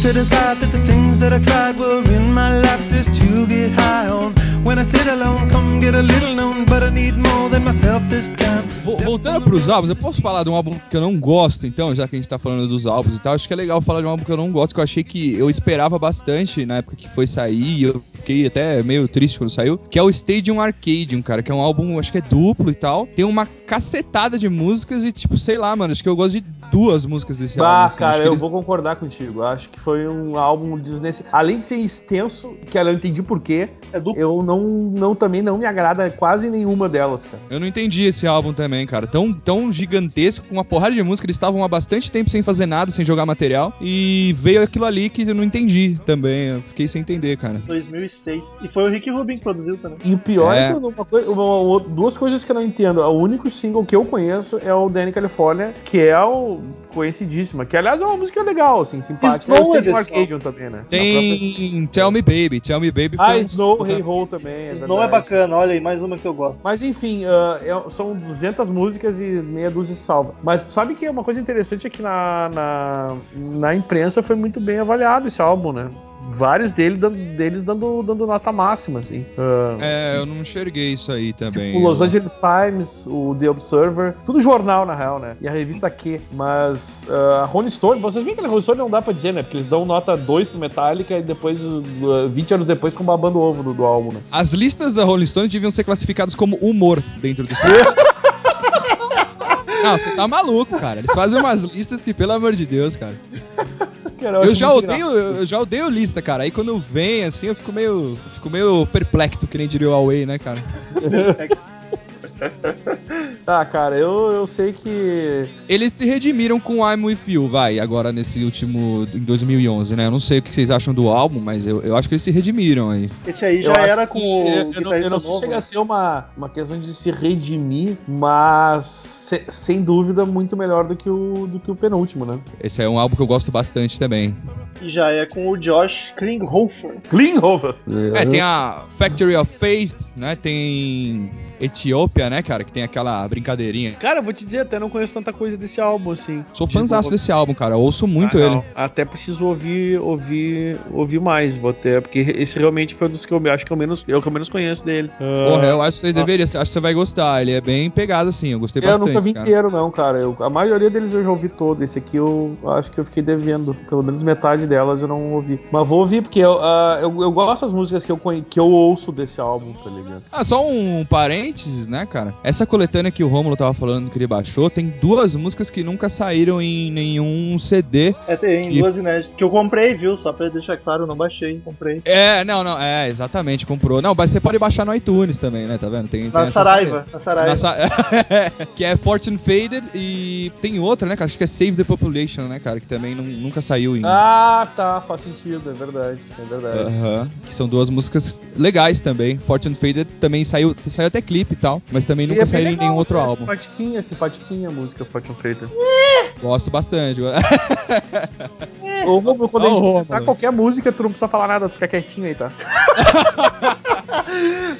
to decide that the things that I tried were in my life just to get high on. I sit alone, come get a little known, but I need more than myself this time. Vo- Voltando pros álbuns, eu posso falar de um álbum que eu não gosto, então, já que a gente tá falando dos álbuns e tal. Acho que é legal falar de um álbum que eu não gosto, que eu achei que eu esperava bastante na época que foi sair, e eu fiquei até meio triste quando saiu, que é o Stadium Arcadium, cara, que é um álbum, acho que é duplo e tal. Tem uma cacetada de músicas e, tipo, sei lá, mano, acho que eu gosto de duas músicas desse álbum. Ah, assim. Cara, eu eles- vou concordar contigo. Acho que foi um álbum desnecessário. Além de ser extenso, que eu não entendi por quê, É duplo. eu não, não também não me agrada quase nenhuma delas, cara. Eu não entendi esse álbum também, cara. Tão, tão gigantesco, com uma porrada de música. Eles estavam há bastante tempo sem fazer nada, sem jogar material. E veio aquilo ali que eu não entendi também. Eu fiquei sem entender, cara. 2006. E foi o Rick Rubin que produziu também. E o pior é, É. que uma uma- uma- duas coisas que eu não entendo. O único single que eu conheço é o Danny California, que é o conhecidíssima. Que aliás é uma música legal, assim, simpática. Snow É o Stadium desse Arcadium também, né? Tem Tell Me Baby. Tell Me Baby Ah, um- Snow, Hey Ho também. É Snow é bacana, olha aí, mais uma que eu gosto. Mas enfim, é- são 200 músicas e meia dúzia se salva. Mas sabe que uma coisa interessante é que na, na, na imprensa foi muito bem avaliado esse álbum, né? Vários dele, deles dando, dando nota máxima, assim. Ah, É, eu não enxerguei isso aí também. o Los Angeles Times, o The Observer, tudo jornal na real, né? E a revista Q. Mas ah, a Rolling Stone, vocês veem que a Rolling Stone não dá pra dizer, né? Porque eles dão nota 2 pro Metallica e depois, ah, 20 anos depois, ficam babando o ovo do, do álbum, né? As listas da Rolling Stone deviam ser classificadas como humor dentro do [LAUGHS] Não, você tá maluco, cara. Eles fazem umas listas que, pelo amor de Deus, cara. Eu já odeio, eu já odeio lista, cara. Aí quando vem assim, eu fico meio, fico meio perplexo, que nem diria o Huawei, né, cara? [LAUGHS] Tá, cara, eu, eu sei que. Eles se redimiram com I'm With You, vai, agora nesse último, em 2011, né? Eu não sei o que vocês acham do álbum, mas eu, eu acho que eles se redimiram aí. Esse aí já Eu era que- com o eu, eu não, eu não sei se chega né? a ser uma, uma questão de se redimir, mas se- sem dúvida muito melhor do que, o, do que o penúltimo, né? Esse é um álbum que eu gosto bastante também. E já é com o Josh Klinghoffer. Klinghoffer! É, tem a Factory of Faith, né? Tem Etiópia, né, cara? Que tem aquela brincadeirinha. Cara, eu vou te dizer, até não conheço tanta coisa desse álbum, assim. Sou Tipo, fãzaço desse álbum, cara. Eu ouço muito Ah, ele. não. Até preciso ouvir, ouvir, ouvir mais, vou até, porque esse realmente foi um dos que eu acho que eu menos, eu que eu menos conheço dele. Porra, eu acho que você deveria, acho que você vai gostar. Ele é bem pegado, assim. Eu gostei Eu bastante. nunca vi cara. inteiro, não, cara. Eu- a maioria deles eu já ouvi todo. Esse aqui eu acho que eu fiquei devendo. Pelo menos metade delas eu não ouvi. Mas vou ouvir, porque eu, ah, eu, eu gosto das músicas que eu, que eu ouço desse álbum, tá ligado? Ah, só um parênteses, né, cara? Essa coletânea que o Romulo tava falando que ele baixou, tem duas músicas que nunca saíram em nenhum CD. É, tem Que- duas inéditas. Que eu comprei, viu? Só pra deixar claro, eu não baixei, comprei. É, não, não, é, exatamente, comprou. Não, mas você pode baixar no iTunes também, né? Tá vendo? Tem, tem Na essa Saraiva, na Saraiva. Na Sa- [LAUGHS] que é Fortune Faded e tem outra, né, cara? Acho que é Save the Population, né, cara? Que também não- nunca saiu em. Ah, tá, faz sentido, é verdade, é verdade. Aham, que são duas músicas legais também. Fortune Faded também saiu, saiu até clipe e tal, mas também E nunca é saiu em nenhum outro é álbum. Simpatiquinha, simpatiquinha a música Fortune Fader. Gosto bastante. Ou Romulo, quando a Ó, o gente tocar qualquer música, tu não precisa falar nada, tu fica quietinho aí, tá? [LAUGHS]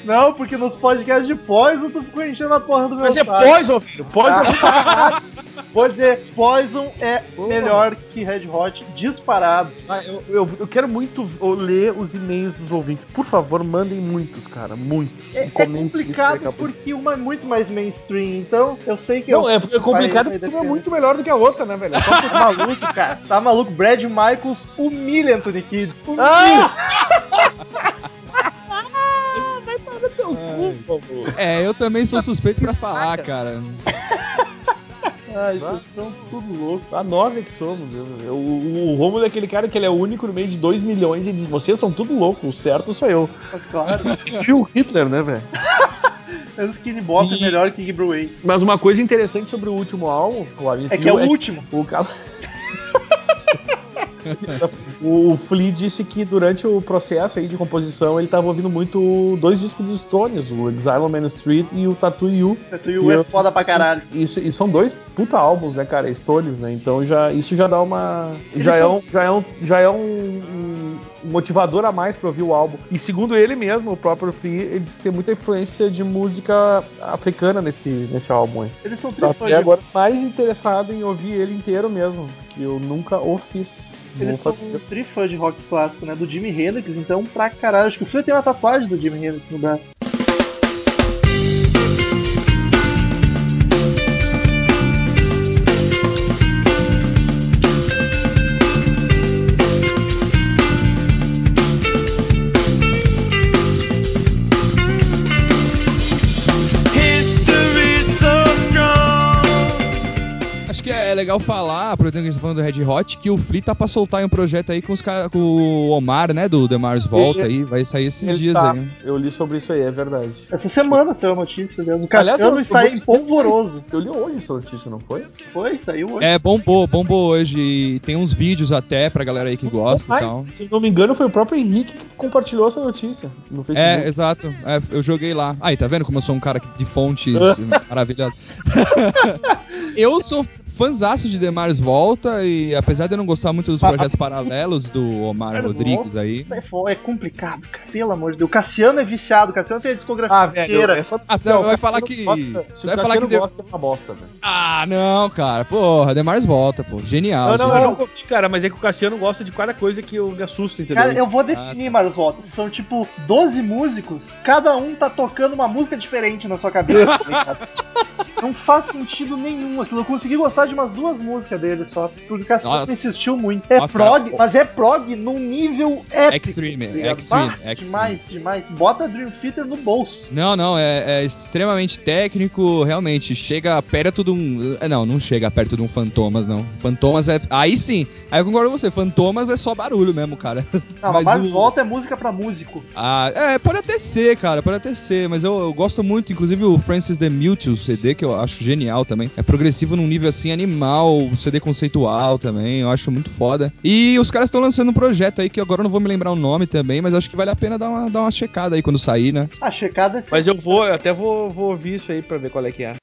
Não, porque nos podcasts de Poison tu ficou enchendo a porra do meu Mas é saco. Poison, filho. Poison [LAUGHS] é Vou dizer, Poison é melhor que Red Hot disparado. Ah, eu, eu, eu quero muito ler os e-mails dos ouvintes. Por favor, mandem muitos, cara. Muitos. É, é complicado porque uma é muito mais mainstream, então eu sei que Não, eu... é, é complicado vai- vai porque uma é muito melhor do que a outra, né, velho? É só Tá [LAUGHS] maluco, cara. Tá maluco. Brad Michaels humilha Anthony Kids. Humilha. Ah! Vai para o teu cu, por favor. É, eu também sou suspeito pra falar, cara. Ai, vocês estão tudo louco. A nós é que somos. eu- O, o, o Romulo é aquele cara que ele é o único no meio de 2 milhões e diz: vocês são tudo louco, o certo sou eu. Mas claro. [LAUGHS] E o Hitler, né, velho? Mas Skinny Bop é E- melhor que Give Away. Mas uma coisa interessante sobre o último álbum, o É que é o último. O cara. O Flea disse que durante o processo aí de composição ele tava ouvindo muito dois discos dos Stones, o Exile on Main Street e o Tattoo You. Tu e o é foda pra caralho. Isso, e são dois puta álbuns, né, cara? Stones, né? Então já, isso já dá uma. Já é, um, já é um. Já é um motivador a mais pra ouvir o álbum. E segundo ele mesmo, o próprio Flea, ele disse tem muita influência de música africana nesse, nesse álbum aí. Eles são trifãs até agora mais interessado em ouvir ele inteiro mesmo, que eu nunca o fiz. Eles são um trifã de rock clássico, né? Do Jimi Hendrix, então pra caralho. Acho que o Flea tem uma tatuagem do Jimi Hendrix no braço. Legal falar, aproveitando que a gente tá falando do Red Hot, que o Flea tá pra soltar em um projeto aí com os caras, com o Omar, né, do The Mars Volta aí, vai sair esses Ele dias tá. aí. Eu li sobre isso aí, é verdade. Essa semana saiu a notícia, aliás. O Aliás, Cassiano eu- está em polvoroso. Eu li hoje essa notícia, não foi? Foi, saiu hoje. É, bombou, bombou hoje. e Tem uns vídeos até pra galera aí que gosta e Mas, tal. Se eu não me engano, foi o próprio Henrique que compartilhou essa notícia no Facebook. É, exato. É, eu joguei lá. Aí, tá vendo como eu sou um cara de fontes [LAUGHS] maravilhoso? [LAUGHS] eu sou fãzaço de Demars Volta e apesar de eu não gostar muito dos projetos paralelos do Omar Demars Rodrigues aí. É, é complicado, cara. Pelo amor de Deus. O Cassiano é viciado. O Cassiano tem a discografia Ah, velho, inteira. é só Ah, você não, vai falar que- gosta- você Se vai falar que deu- gosta, é uma bosta, velho. Ah, não, cara. Porra, Demars Volta, pô. Genial. Não, não, genial. eu não cara, mas é que o Cassiano gosta de cada coisa que eu me assusto, entendeu? Cara, eu vou definir, Marius Volta. São tipo 12 músicos, cada um tá tocando uma música diferente na sua cabeça. tá ligado? [LAUGHS] Não faz sentido nenhum aquilo. Eu consegui gostar de umas duas músicas dele só. Porque Cassiano Nossa. insistiu muito. É Nossa, prog, cara. mas é prog num nível épico. Extreme, tá ligado? extreme, Bah, extreme. Demais, demais. Bota Dream Theater no bolso. Não, não, é, é extremamente técnico, realmente. Chega perto de um. é, Não, não chega perto de um Fantomas, não. Fantomas é. Aí sim, aí eu concordo com você. Fantomas é só barulho mesmo, cara. Não, Mas mas o- Volta é música pra músico. Ah, é, pode até ser, cara, pode até ser, mas eu, eu gosto muito, inclusive o Francis the Mute, o CD, que eu acho genial também. É progressivo num nível assim animal, CD conceitual também, eu acho muito foda. E os caras estão lançando um projeto aí que agora eu não vou me lembrar o nome também, mas acho que vale a pena dar uma, dar uma checada aí quando sair, né? A checada é Mas eu vou, eu até vou, vou ouvir isso aí pra ver qual é que é.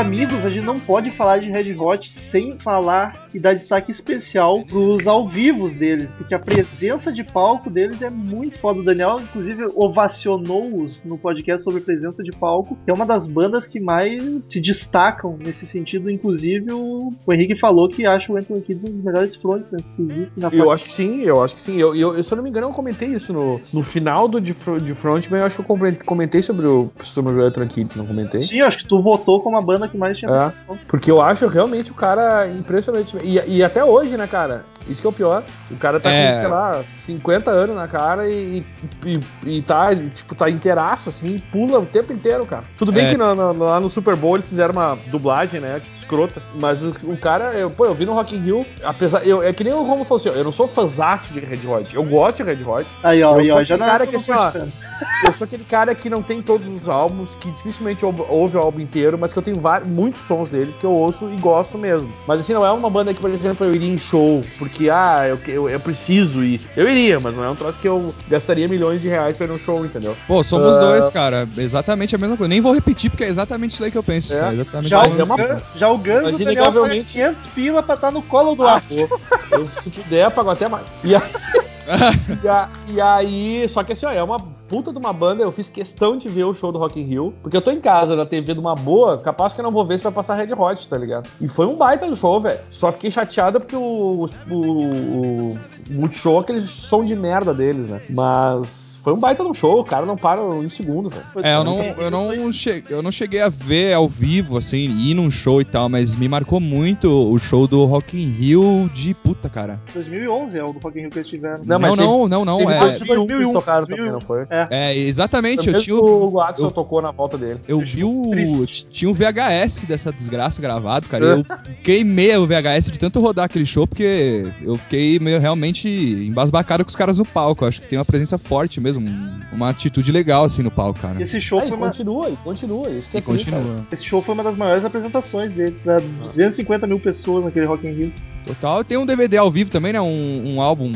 Amigos, a gente não pode falar de Red Hot sem falar e dar destaque especial pros ao vivos deles, porque a presença de palco deles é muito foda. O Daniel, inclusive, ovacionou-os no podcast sobre presença de palco, que é uma das bandas que mais se destacam nesse sentido. Inclusive, o, o Henrique falou que acha o Anthony Kidd um dos melhores frontmans que existem na Eu acho que sim, eu acho que sim. Eu, eu, eu, se eu não me engano, eu comentei isso no, no final do de, de Frontman. Eu acho que eu comentei- sobre o, sobre o Electron Kids, não comentei? Sim, acho que tu votou como a banda que mais tinha É, porque eu acho realmente o cara impressionante. E, e até hoje, né, cara? Isso que é o pior. O cara tá É. com, sei lá, 50 anos na cara e, e, e tá, tipo, tá inteiraço, assim, pula o tempo inteiro, cara. Tudo bem É. que no- no- lá no Super Bowl eles fizeram uma dublagem, né, escrota. Mas o, o cara, eu, pô, eu vi no Rock in Rio, apesar, eu, é que nem o Romo falou assim, ó, eu não sou fãzaço de Red Hot. Eu gosto de Red Hot. Aí, ó, Eu aí, sou ó, já aquele não cara eu que não assim, ó, eu sou aquele cara que não tem todos os álbuns, que dificilmente ou- ouve o álbum inteiro, mas que eu tenho vários, muitos sons deles que eu ouço e gosto mesmo. Mas assim, não é uma banda que, por exemplo, eu iria em show, porque, ah, eu, eu, eu preciso ir. Eu iria, mas não é um troço que eu gastaria milhões de reais pra ir num show, entendeu? Pô, somos Ah. dois, cara. Exatamente a mesma coisa. Nem vou repetir, porque é exatamente isso aí que eu penso. É. cara, exatamente Já o, é. Gan- já o Guns, o Daniel paga inegavelmente- 500 pila pra estar no colo do Ah, ar. pô, eu, se puder, eu pago até mais. E, a- [LAUGHS] [LAUGHS] e, a- e aí, só que assim, ó, é uma puta de uma banda. Eu fiz questão de ver o show do Rock in Rio, porque eu tô em casa na TV de uma boa, capaz que eu não vou ver se vai passar Red Hot, tá ligado? E foi um baita do show, velho. Só fiquei chateado porque o, o, o, o Multishow, aquele som de merda deles, né? Mas foi um baita do show, o cara não para um segundo, velho. É, eu não, eu, não che- eu não cheguei a ver ao vivo, assim, ir num show e tal, mas me marcou muito o show do Rock in Rio de puta, cara. 2011 é o do Rock in Rio que eles tiveram. Não, mas não, teve- não, não, Teve é, 2001 que eles 2001, tocaram 2001. também, não foi? é, exatamente, eu tinha, que o- o Axel eu- tocou na volta dele. eu vi o, tinha o VHS dessa desgraça gravado, cara, e É. eu [LAUGHS] queimei o VHS de tanto rodar aquele show, porque eu fiquei meio realmente embasbacado com os caras no palco, eu acho que tem uma presença forte mesmo, um- uma atitude legal, assim, no palco, cara. Esse show, Aí, foi uma, continua, e continua, isso que é E cara. continua. esse show foi uma das maiores apresentações dele. Pra 250 mil pessoas naquele Rock in Rio. Total. Tem um DVD ao vivo também, né? Um, um álbum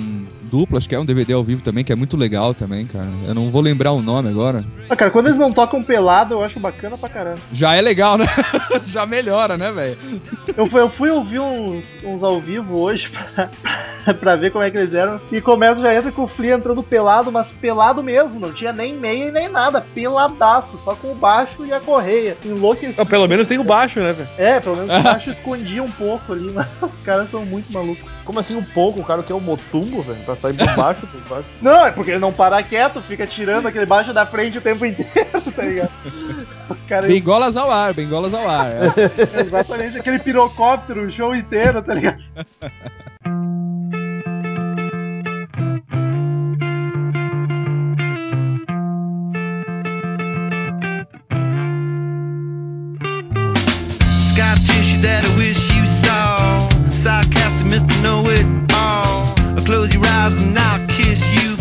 duplo, acho que é um DVD ao vivo também, que é muito legal também, cara. Eu não vou lembrar o nome agora. Ah, cara, quando eles não tocam pelado, eu acho bacana pra caramba. Já é legal, né? [LAUGHS] Já melhora, né, velho? Eu fui, eu fui ouvir uns, uns ao vivo hoje [LAUGHS] pra, pra ver como é que eles eram. E começa, já entra com o Flea entrando pelado, mas pelado mesmo. Não tinha nem meia e nem nada. Peladaço, só com o baixo e a correia. Enlouquecido. Pelo menos tem o baixo, né, velho? É, pelo menos o baixo [LAUGHS] escondia um pouco ali, mas os caras são muito malucos. Como assim um pouco? O cara que é o motumbo, velho? Pra sair por baixo, por baixo. [LAUGHS] Não, é porque ele não para quieto, fica tirando aquele baixo da frente o tempo inteiro, [LAUGHS] tá ligado? Cara Bengolas ao ar, bengolas ao ar. é. [LAUGHS] Exatamente, aquele pirocóptero o show inteiro, tá ligado? Scar tissue that I wish Mr. Know It All. Close your eyes and I'll kiss you,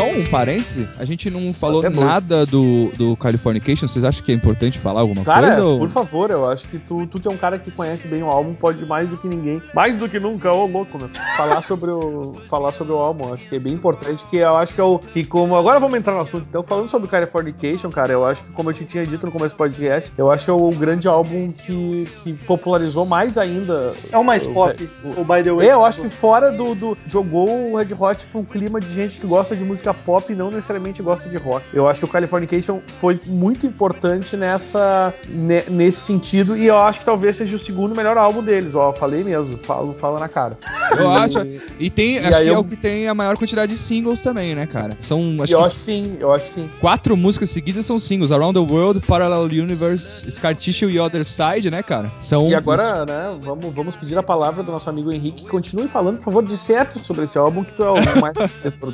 Só um parêntese, a gente não falou nada do, do Californication. Vocês acham que é importante falar alguma Cara, coisa? ou- por favor, eu acho que tu, tu que é um cara que conhece bem o álbum pode mais do que ninguém, mais do que nunca, ô louco, meu, falar sobre o falar sobre o álbum. Eu Acho que é bem importante, que eu acho que é o que como agora vamos entrar no assunto. Então, falando sobre o Californication, cara, eu acho que como eu te tinha dito no começo do podcast, eu acho que é o grande álbum que, que popularizou mais ainda. É o mais o- pop, o- o By The Way. É, eu acho que fora do, do. jogou o Red Hot pra um clima de gente que gosta de música pop e não necessariamente gosta de rock. Eu acho que o Californication foi muito importante nessa. ne- nesse sentido, e eu acho que talvez seja o segundo melhor álbum deles, ó. Falei mesmo, falo, falo na cara. Eu E- acho. E tem, E acho que é eu- o que tem a maior quantidade de singles também, né, cara? São, acho eu que acho que sim, eu acho que sim. quatro músicas seguidas são singles. Around the World, Parallel Universe, Scar Tissue e Other Side, né, cara? São E agora, né, vamos, vamos pedir a palavra do nosso amigo Henrique que continue falando, por favor, de certo sobre esse álbum, que tu é o [LAUGHS] mais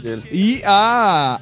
dele. E a,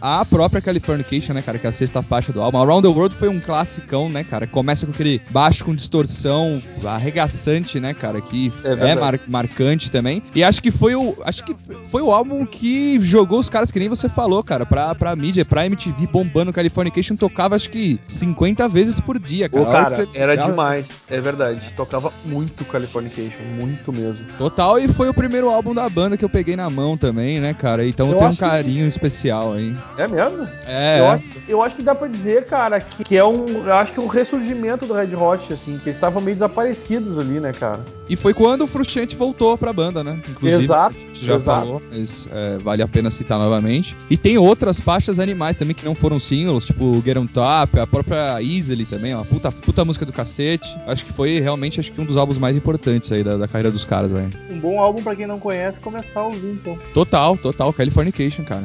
a própria Californication, né, cara, que é a sexta faixa do álbum. Around the World foi um classicão, né, cara? Começa com aquele baixo com distorção arregaçante, né, cara, que É é, mar- marcante também. E acho que foi o acho que foi o álbum que jogou os caras que nem você falou, cara, pra, pra mídia, pra MTV bombando. Californication tocava acho que 50 vezes por dia, cara. Ô, cara, você- era demais, é verdade. Tocava muito Californication, muito mesmo. Total, e foi o primeiro álbum da banda que eu peguei na mão também, né, cara? Então Eu tem um acho que- carinho especial aí. É mesmo? É, Eu, é. acho, eu acho que dá pra dizer, cara, que, que é um. Eu acho que é um ressurgimento do Red Hot, assim, que eles estavam meio desaparecidos ali, né, cara? E foi quando o Frusciante voltou pra banda, né? Inclusive, Exato, já exato. falou, mas é, vale a pena citar novamente. E tem outras faixas animais também que não foram singles, tipo Get On Top, a própria Easily também, ó, puta, puta música do cacete. Acho que foi realmente acho que um dos álbuns mais importantes aí da, da carreira dos caras, velho. Um bom álbum pra quem não conhece começar a ouvir, então. Total, total, Californication, cara.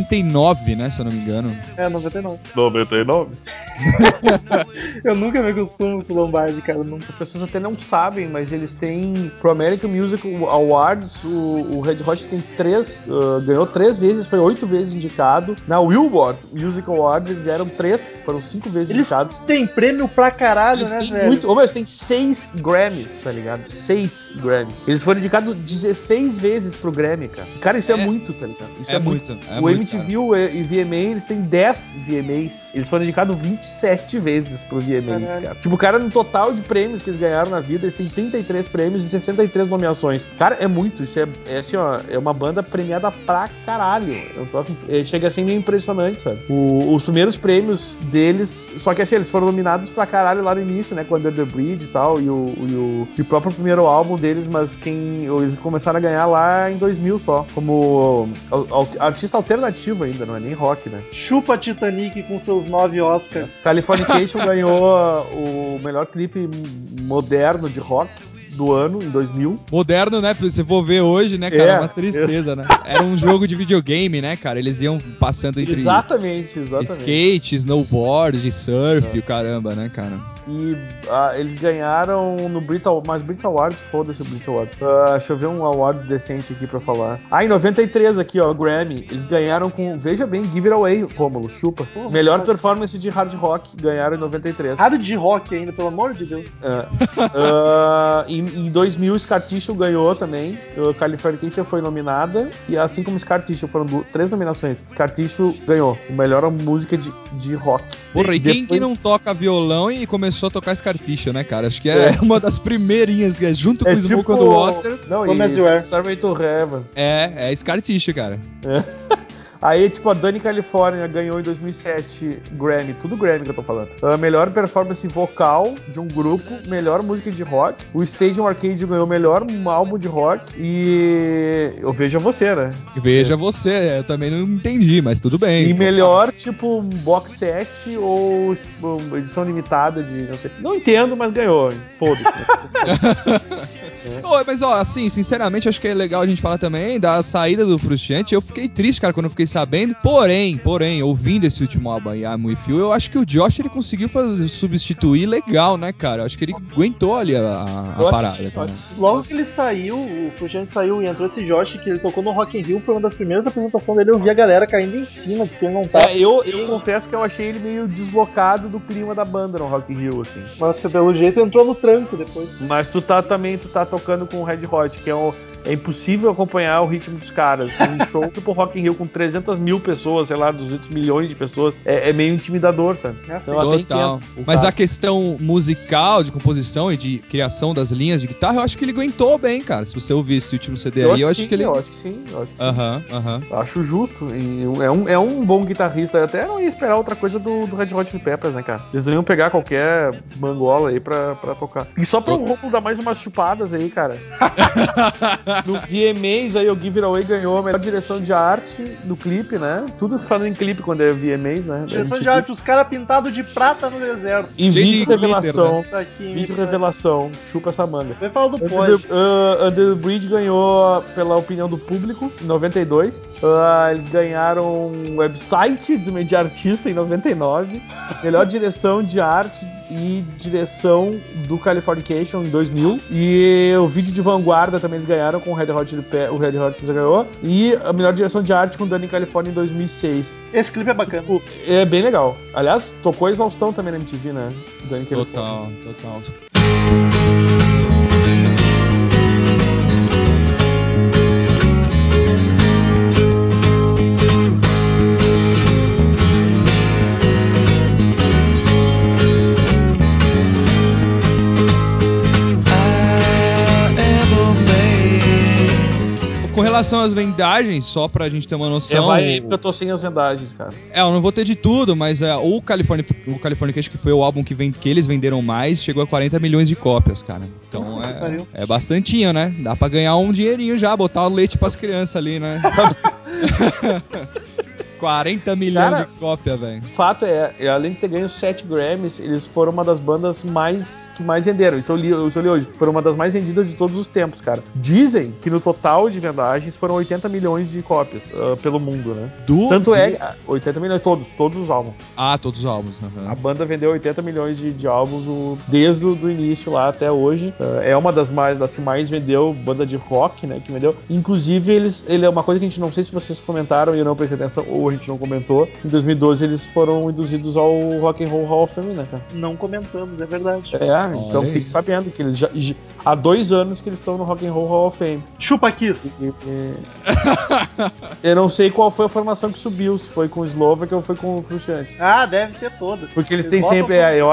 99, né, se eu não me engano. É, 99. 99? [LAUGHS] Eu nunca me acostumo com o Lombardi, cara. Não... As pessoas até não sabem, mas eles têm. Pro American Music Awards, o, o Red Hot tem três. ah, ganhou três vezes, foi oito vezes indicado. Na Billboard Music Awards, eles ganharam três, foram cinco vezes Eles indicados. têm prêmio pra caralho, Eles né, têm velho? muito. Meu, eles têm seis Grammys, tá ligado? Seis Grammys. Eles foram indicados 16 vezes pro Grammy, cara. Cara, isso é, É. muito, tá ligado? Isso É muito, é o muito, MTV e VMA, eles têm 10 VMAs. Eles foram indicados 27 vezes pro VMAs, Caralho. cara. Tipo, cara, no total de prêmios que eles ganharam na vida, eles têm 33 prêmios e 63 nomeações. Cara, é muito. Isso é, é assim, ó, é uma banda premiada pra caralho. Troço- é, chega a ser meio impressionante, sabe? O- os primeiros prêmios deles, só que assim, eles foram nominados pra caralho lá no início, né? Com Under the Bridge e tal, e o, e o, e o próprio primeiro álbum deles, mas quem. Eles começaram a ganhar lá em 2000 só, como artista alternativo ainda, não é nem rock, né? Chupa Titanic com seus nove Oscars. Californication [LAUGHS] ganhou o melhor clipe moderno de rock do ano, em 2000. Moderno, né? Se você for ver hoje, né, cara? É, É uma tristeza, né? Era um jogo de videogame, né, cara? Eles iam passando entre Exatamente, exatamente. skate, snowboard, surf, o caramba, né, cara? E ah, eles ganharam no Brit Awards, mas Brit Awards, foda-se o Brit Awards. Ah, deixa eu ver um awards decente aqui pra falar. Ah, em 93 aqui, ó, Grammy. Eles ganharam com, veja bem, Give It Away, Rômulo, chupa. Porra, Melhor cara. performance de hard rock, ganharam em 93. Hard de rock ainda, pelo amor de Deus. É. [LAUGHS] Ah, em em, em 2000, Scar Tissue ganhou também. O Californication foi nominada. E assim como Scar Tissue, foram três nominações. Scar Tissue ganhou. O melhor música de, de rock. Porra, e quem que Depois- não toca violão e começou a tocar escartixa, né, cara? Acho que é, [LAUGHS] uma das primeirinhas, que é junto com É o Smoke tipo- on the Water. Não, Come As e You Are. Starway to Heaven. É, é escartixa, cara. [LAUGHS] Aí, tipo, a Dani California ganhou em 2007 Grammy, tudo Grammy que eu tô falando. A melhor performance vocal de um grupo, melhor música de rock. O Stadium Arcade ganhou melhor álbum de rock. E eu vejo você, né? Veja você, eu também não entendi, mas tudo bem. E melhor, tipo, um box set ou um, edição limitada de não sei. Não entendo, mas ganhou. Foda-se. [LAUGHS] Ô, mas ó, assim, sinceramente, acho que é legal a gente falar também da saída do Frustrante. Eu fiquei triste, cara, quando eu fiquei sabendo. Porém, porém, ouvindo esse último álbum aí, I'm With You, eu acho que o Josh ele conseguiu fazer, substituir legal, né, cara? Eu acho que ele aguentou ali a, a- a Eu acho- parada. acho. Logo que ele saiu, o Fulgente saiu e entrou esse Josh, que ele tocou no Rock in Rio, foi uma das primeiras apresentações dele, eu vi a galera caindo em cima, disse que ele não tá. É, eu, eu confesso que eu achei ele meio deslocado do clima da banda no Rock in Rio, assim. Mas pelo jeito entrou no tranco depois. Mas tu tá também, tu tá tocando com o Red Hot, que é, um, é impossível acompanhar o ritmo dos caras. Um [LAUGHS] show tipo Rock in Rio com 300 mil pessoas, sei lá, 200 milhões de pessoas, é, é meio intimidador, sabe? É assim. Então, eu Total. Mas cara. a questão musical, de composição e de criação das linhas de guitarra, eu acho que ele aguentou bem, cara. Se você ouvir esse último CD aí, eu acho sim, que ele. eu acho que sim, eu acho que sim. Aham, aham. Acho justo. E é, um, é um bom guitarrista. Eu até não ia esperar outra coisa do, do Red Hot Chili Peppers, né, cara? Eles não iam pegar qualquer mangola aí pra, pra tocar. E só pra o Rômulo dar mais umas chupadas aí, cara. [LAUGHS] no VMAs aí, o Give It Away ganhou a melhor direção de arte do clipe, né? Tudo falando em clipe quando é VMAs, né? Direção de arte, os caras pintados de prata no deserto. E vídeo glitter, revelação. Tá Vídeo né? revelação. Chupa essa manga. Vem falar do Under uh, Under the Bridge ganhou pela opinião do público em 92. Ah, eles ganharam um website do de artista em 99. Melhor direção de arte e direção do Californication em 2000. E o vídeo de vanguarda também eles ganharam com o Red Hot Chili Pe- o Red Hot Chili ganhou. E a melhor direção de arte com Dani California em 2006. Esse clipe é bacana. É bem legal. Aliás, tocou exaustão também na MTV, né? Dani California. Total, total. Relação às vendagens, só pra gente ter uma É, noção. vai aí porque eu tô sem as vendagens, cara. É, eu não vou ter de tudo, mas é, o California, o Californication, que foi o álbum que, vem, que eles venderam mais, chegou a 40 milhões de cópias, cara. Então é, é bastantinho, né? Dá pra ganhar um dinheirinho já, botar o leite pras crianças ali, né? [LAUGHS] 40 milhões Cara, de cópia, velho. O fato é, além de ter ganho 7 Grammys, eles foram uma das bandas mais que mais venderam. Isso eu li, isso eu li hoje. Foram uma das mais vendidas de todos os tempos, cara. Dizem que no total de vendagens foram 80 milhões de cópias ah, pelo mundo, né? Do, Tanto é, ah, 80 milhões, todos, todos os álbuns. Ah, todos os álbuns. aham. A banda vendeu 80 milhões de, de álbuns o- desde o início lá até hoje. Ah, é uma das mais das que mais vendeu, banda de rock, né? Que vendeu. Inclusive, eles. Ele é uma coisa que a gente não sei se vocês comentaram e eu não prestei atenção, ou a gente não comentou. Em 2012 eles foram induzidos ao Rock and Roll Hall of Fame, né, cara? Não comentamos, é verdade. É, então aí. fique sabendo que eles já, já- há dois anos que eles estão no Rock and Roll Hall of Fame. Chupa Kiss. E- e- eu não sei qual foi a formação que subiu, se foi com o Slovak ou foi com o Frusciante. Ah, deve ter todas. Porque eles Eles têm sempre. É, eu,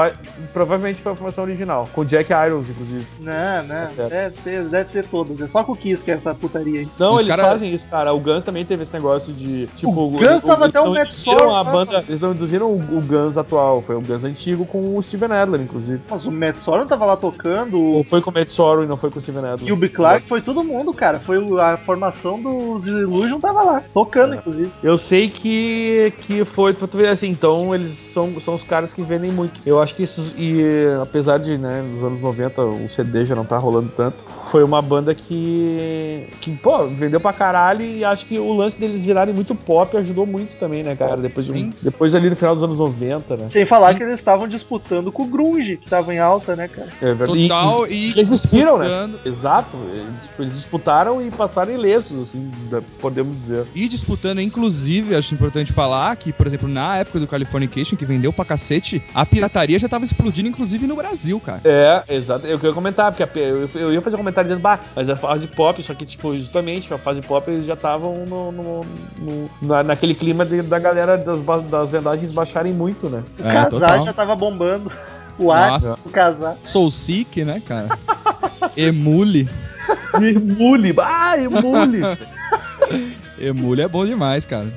provavelmente foi a formação original, com Jack Irons, inclusive. Não, não, certo. deve ser, deve ser todas. É só com o Kiss que é essa putaria aí. Não, Os eles cara- fazem isso, cara. O Guns também teve esse negócio de. Tipo, O Guns tava eles até o não Matt Sorum, a né, banda. Eles não induziram o, o Guns atual, foi o Guns antigo com o Steven Adler, inclusive. Mas o Matt Sorum tava lá tocando, Ou o foi com o Matt Sorum e não foi com o Steven Adler. Gilby Clark foi todo mundo, cara. Foi o- a formação dos Illusion tava lá, tocando, É. inclusive. Eu sei que, que foi, pra tu ver assim, então eles são, são os caras que vendem muito. Eu acho que isso, e apesar de, né, nos anos 90 o CD já não tá rolando tanto, foi uma banda que, que pô, vendeu pra caralho e acho que o lance deles virarem muito pop ajudou muito muito também, né, cara? Depois, de um, depois ali no final dos anos 90, né? Sem falar que eles estavam disputando com o Grunge, que tava em alta, né, cara? É verdade. Total e, resistiram, né? disputando- Exato. Eles, eles disputaram e passaram ilesos, assim, podemos dizer. E disputando, inclusive, acho importante falar que, por exemplo, na época do Californication, que vendeu pra cacete, a pirataria já tava explodindo, inclusive, no Brasil, cara. É, exato. Eu queria comentar, porque a eu, eu ia fazer um comentário dizendo, bah, mas a fase pop, só que, tipo, justamente, a fase pop eles já estavam no, no- no- na- naquele clima de- da galera das, das vendagens baixarem muito, né? O É, casar total. já tava bombando. O ar, o casar. Soul Sick, né, cara? Emule. Emule, ah, emule! [LAUGHS] Emule é bom demais, cara.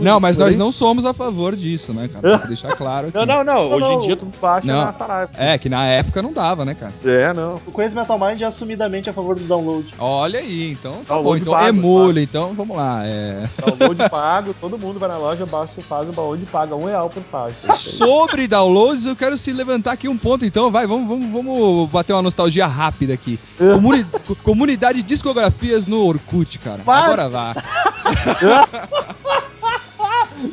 Não, mas nós não somos a favor disso, né, cara? [LAUGHS] Que deixar claro aqui. Não, não, não. Não, Hoje não. em dia tudo baixa Não. na Saraiva. É, que na época não dava, né, cara? É, não. O Crazy Metal Mind é assumidamente a favor do download. Olha aí, então tá Download bom. Então pago, emule, então vamos lá. É... Download [LAUGHS] pago, todo mundo vai na loja, baixa e faz o download e paga um real por faixa. Sobre downloads, eu quero se levantar aqui um ponto, então. Vai, vamos, vamos, vamos bater uma nostalgia rápida aqui. [LAUGHS] Comuni- co- comunidade de discografias no Orkut, cara. Vai. Agora vá.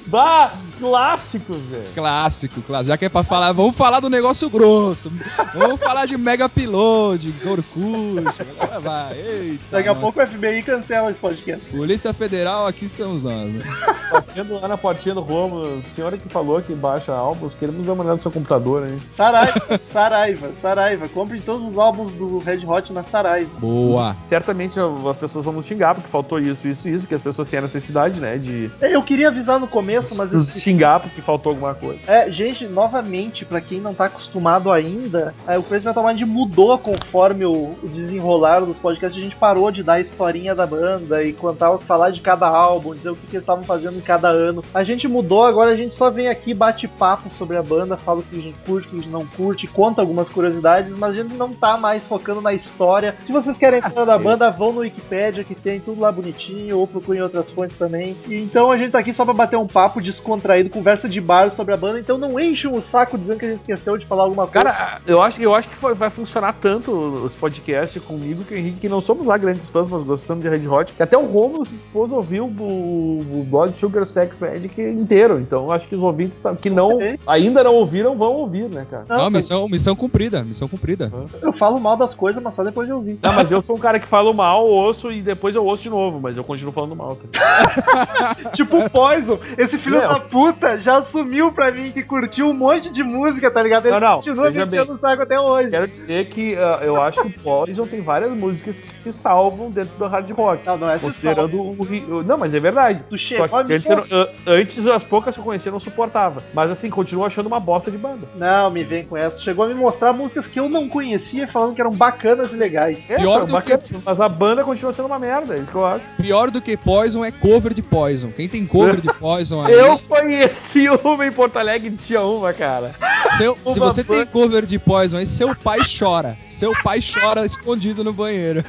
Bah, clássico, velho. Clássico, clássico. Já que é pra falar, vamos falar do negócio grosso. Vamos falar de Mega Upload, Orkut. Agora vai. Eita, Daqui a nós. pouco o FBI cancela esse podcast. Polícia Federal, aqui estamos nós. Né? Batendo lá na portinha do Romulo, senhora que falou que baixa álbuns, queremos dar uma olhada no seu computador, hein? Saraiva, Saraiva, Saraiva. Compre todos os álbuns do Red Hot na Saraiva. Boa. Certamente as pessoas vão nos xingar porque faltou isso, isso, isso, que as pessoas têm a necessidade, né, de Eu queria avisar no começo, mas. nos xingar porque faltou alguma coisa. É, gente, novamente, pra quem não tá acostumado ainda, é, o Crazy Metal Mind mudou conforme o, o desenrolar dos podcasts. A gente parou de dar a historinha da banda e contar, falar de cada álbum, dizer o que, que eles estavam fazendo em cada ano. A gente mudou, agora a gente só vem aqui, bate papo sobre a banda, fala o que a gente curte, o que a gente não curte, conta algumas curiosidades, mas a gente não tá mais focando na história. Se vocês querem falar da banda, vão no Wikipedia, que tem tudo lá bonitinho, ou procurem outras fontes também. E, então a gente tá aqui só pra bater um papo descontraído, conversa de bar sobre a banda, então não enchem o saco dizendo que a gente esqueceu de falar alguma coisa. Cara, eu acho, eu acho que foi- vai funcionar tanto os podcasts comigo que o Henrique, que não somos lá grandes fãs, mas gostamos de Red Hot, que até o Romulo se dispôs a ouvir o, o Blood Sugar Sex Magic inteiro. Então eu acho que os ouvintes tá- que não, ainda não ouviram vão ouvir, né, cara? Não, Não, missão, missão cumprida, missão cumprida. eu falo mal das coisas, mas só depois de ouvir. Não, mas eu sou um cara que fala mal, ouço e depois eu ouço de novo, mas eu continuo falando mal. [LAUGHS] Tipo o Poison, esse filho Meu. da puta já assumiu pra mim que curtiu um monte de música, tá ligado? Ele Não, não, continua mexendo o saco até hoje. Quero dizer que ah, eu acho que o Poison tem várias músicas que se salvam dentro do hard rock. Não, não é Considerando o, o- Não, mas é verdade. Tu chegou Só que me antes, ah, antes as poucas que eu conhecia eu não suportava. Mas assim, continuo achando uma bosta de banda. Não, me vem com essa. Chegou a me mostrar músicas que eu não conhecia falando que eram bacanas e legais. É, Pior são do bacana, Mas a banda continua sendo uma merda, é isso que eu acho. Pior do que Poison é cover de Poison. Quem tem cover de [LAUGHS] Poison aí. Eu conheci uma em Porto Alegre tinha uma, cara. seu- se você tem cover de Poison aí, seu pai chora. Seu pai chora escondido no banheiro.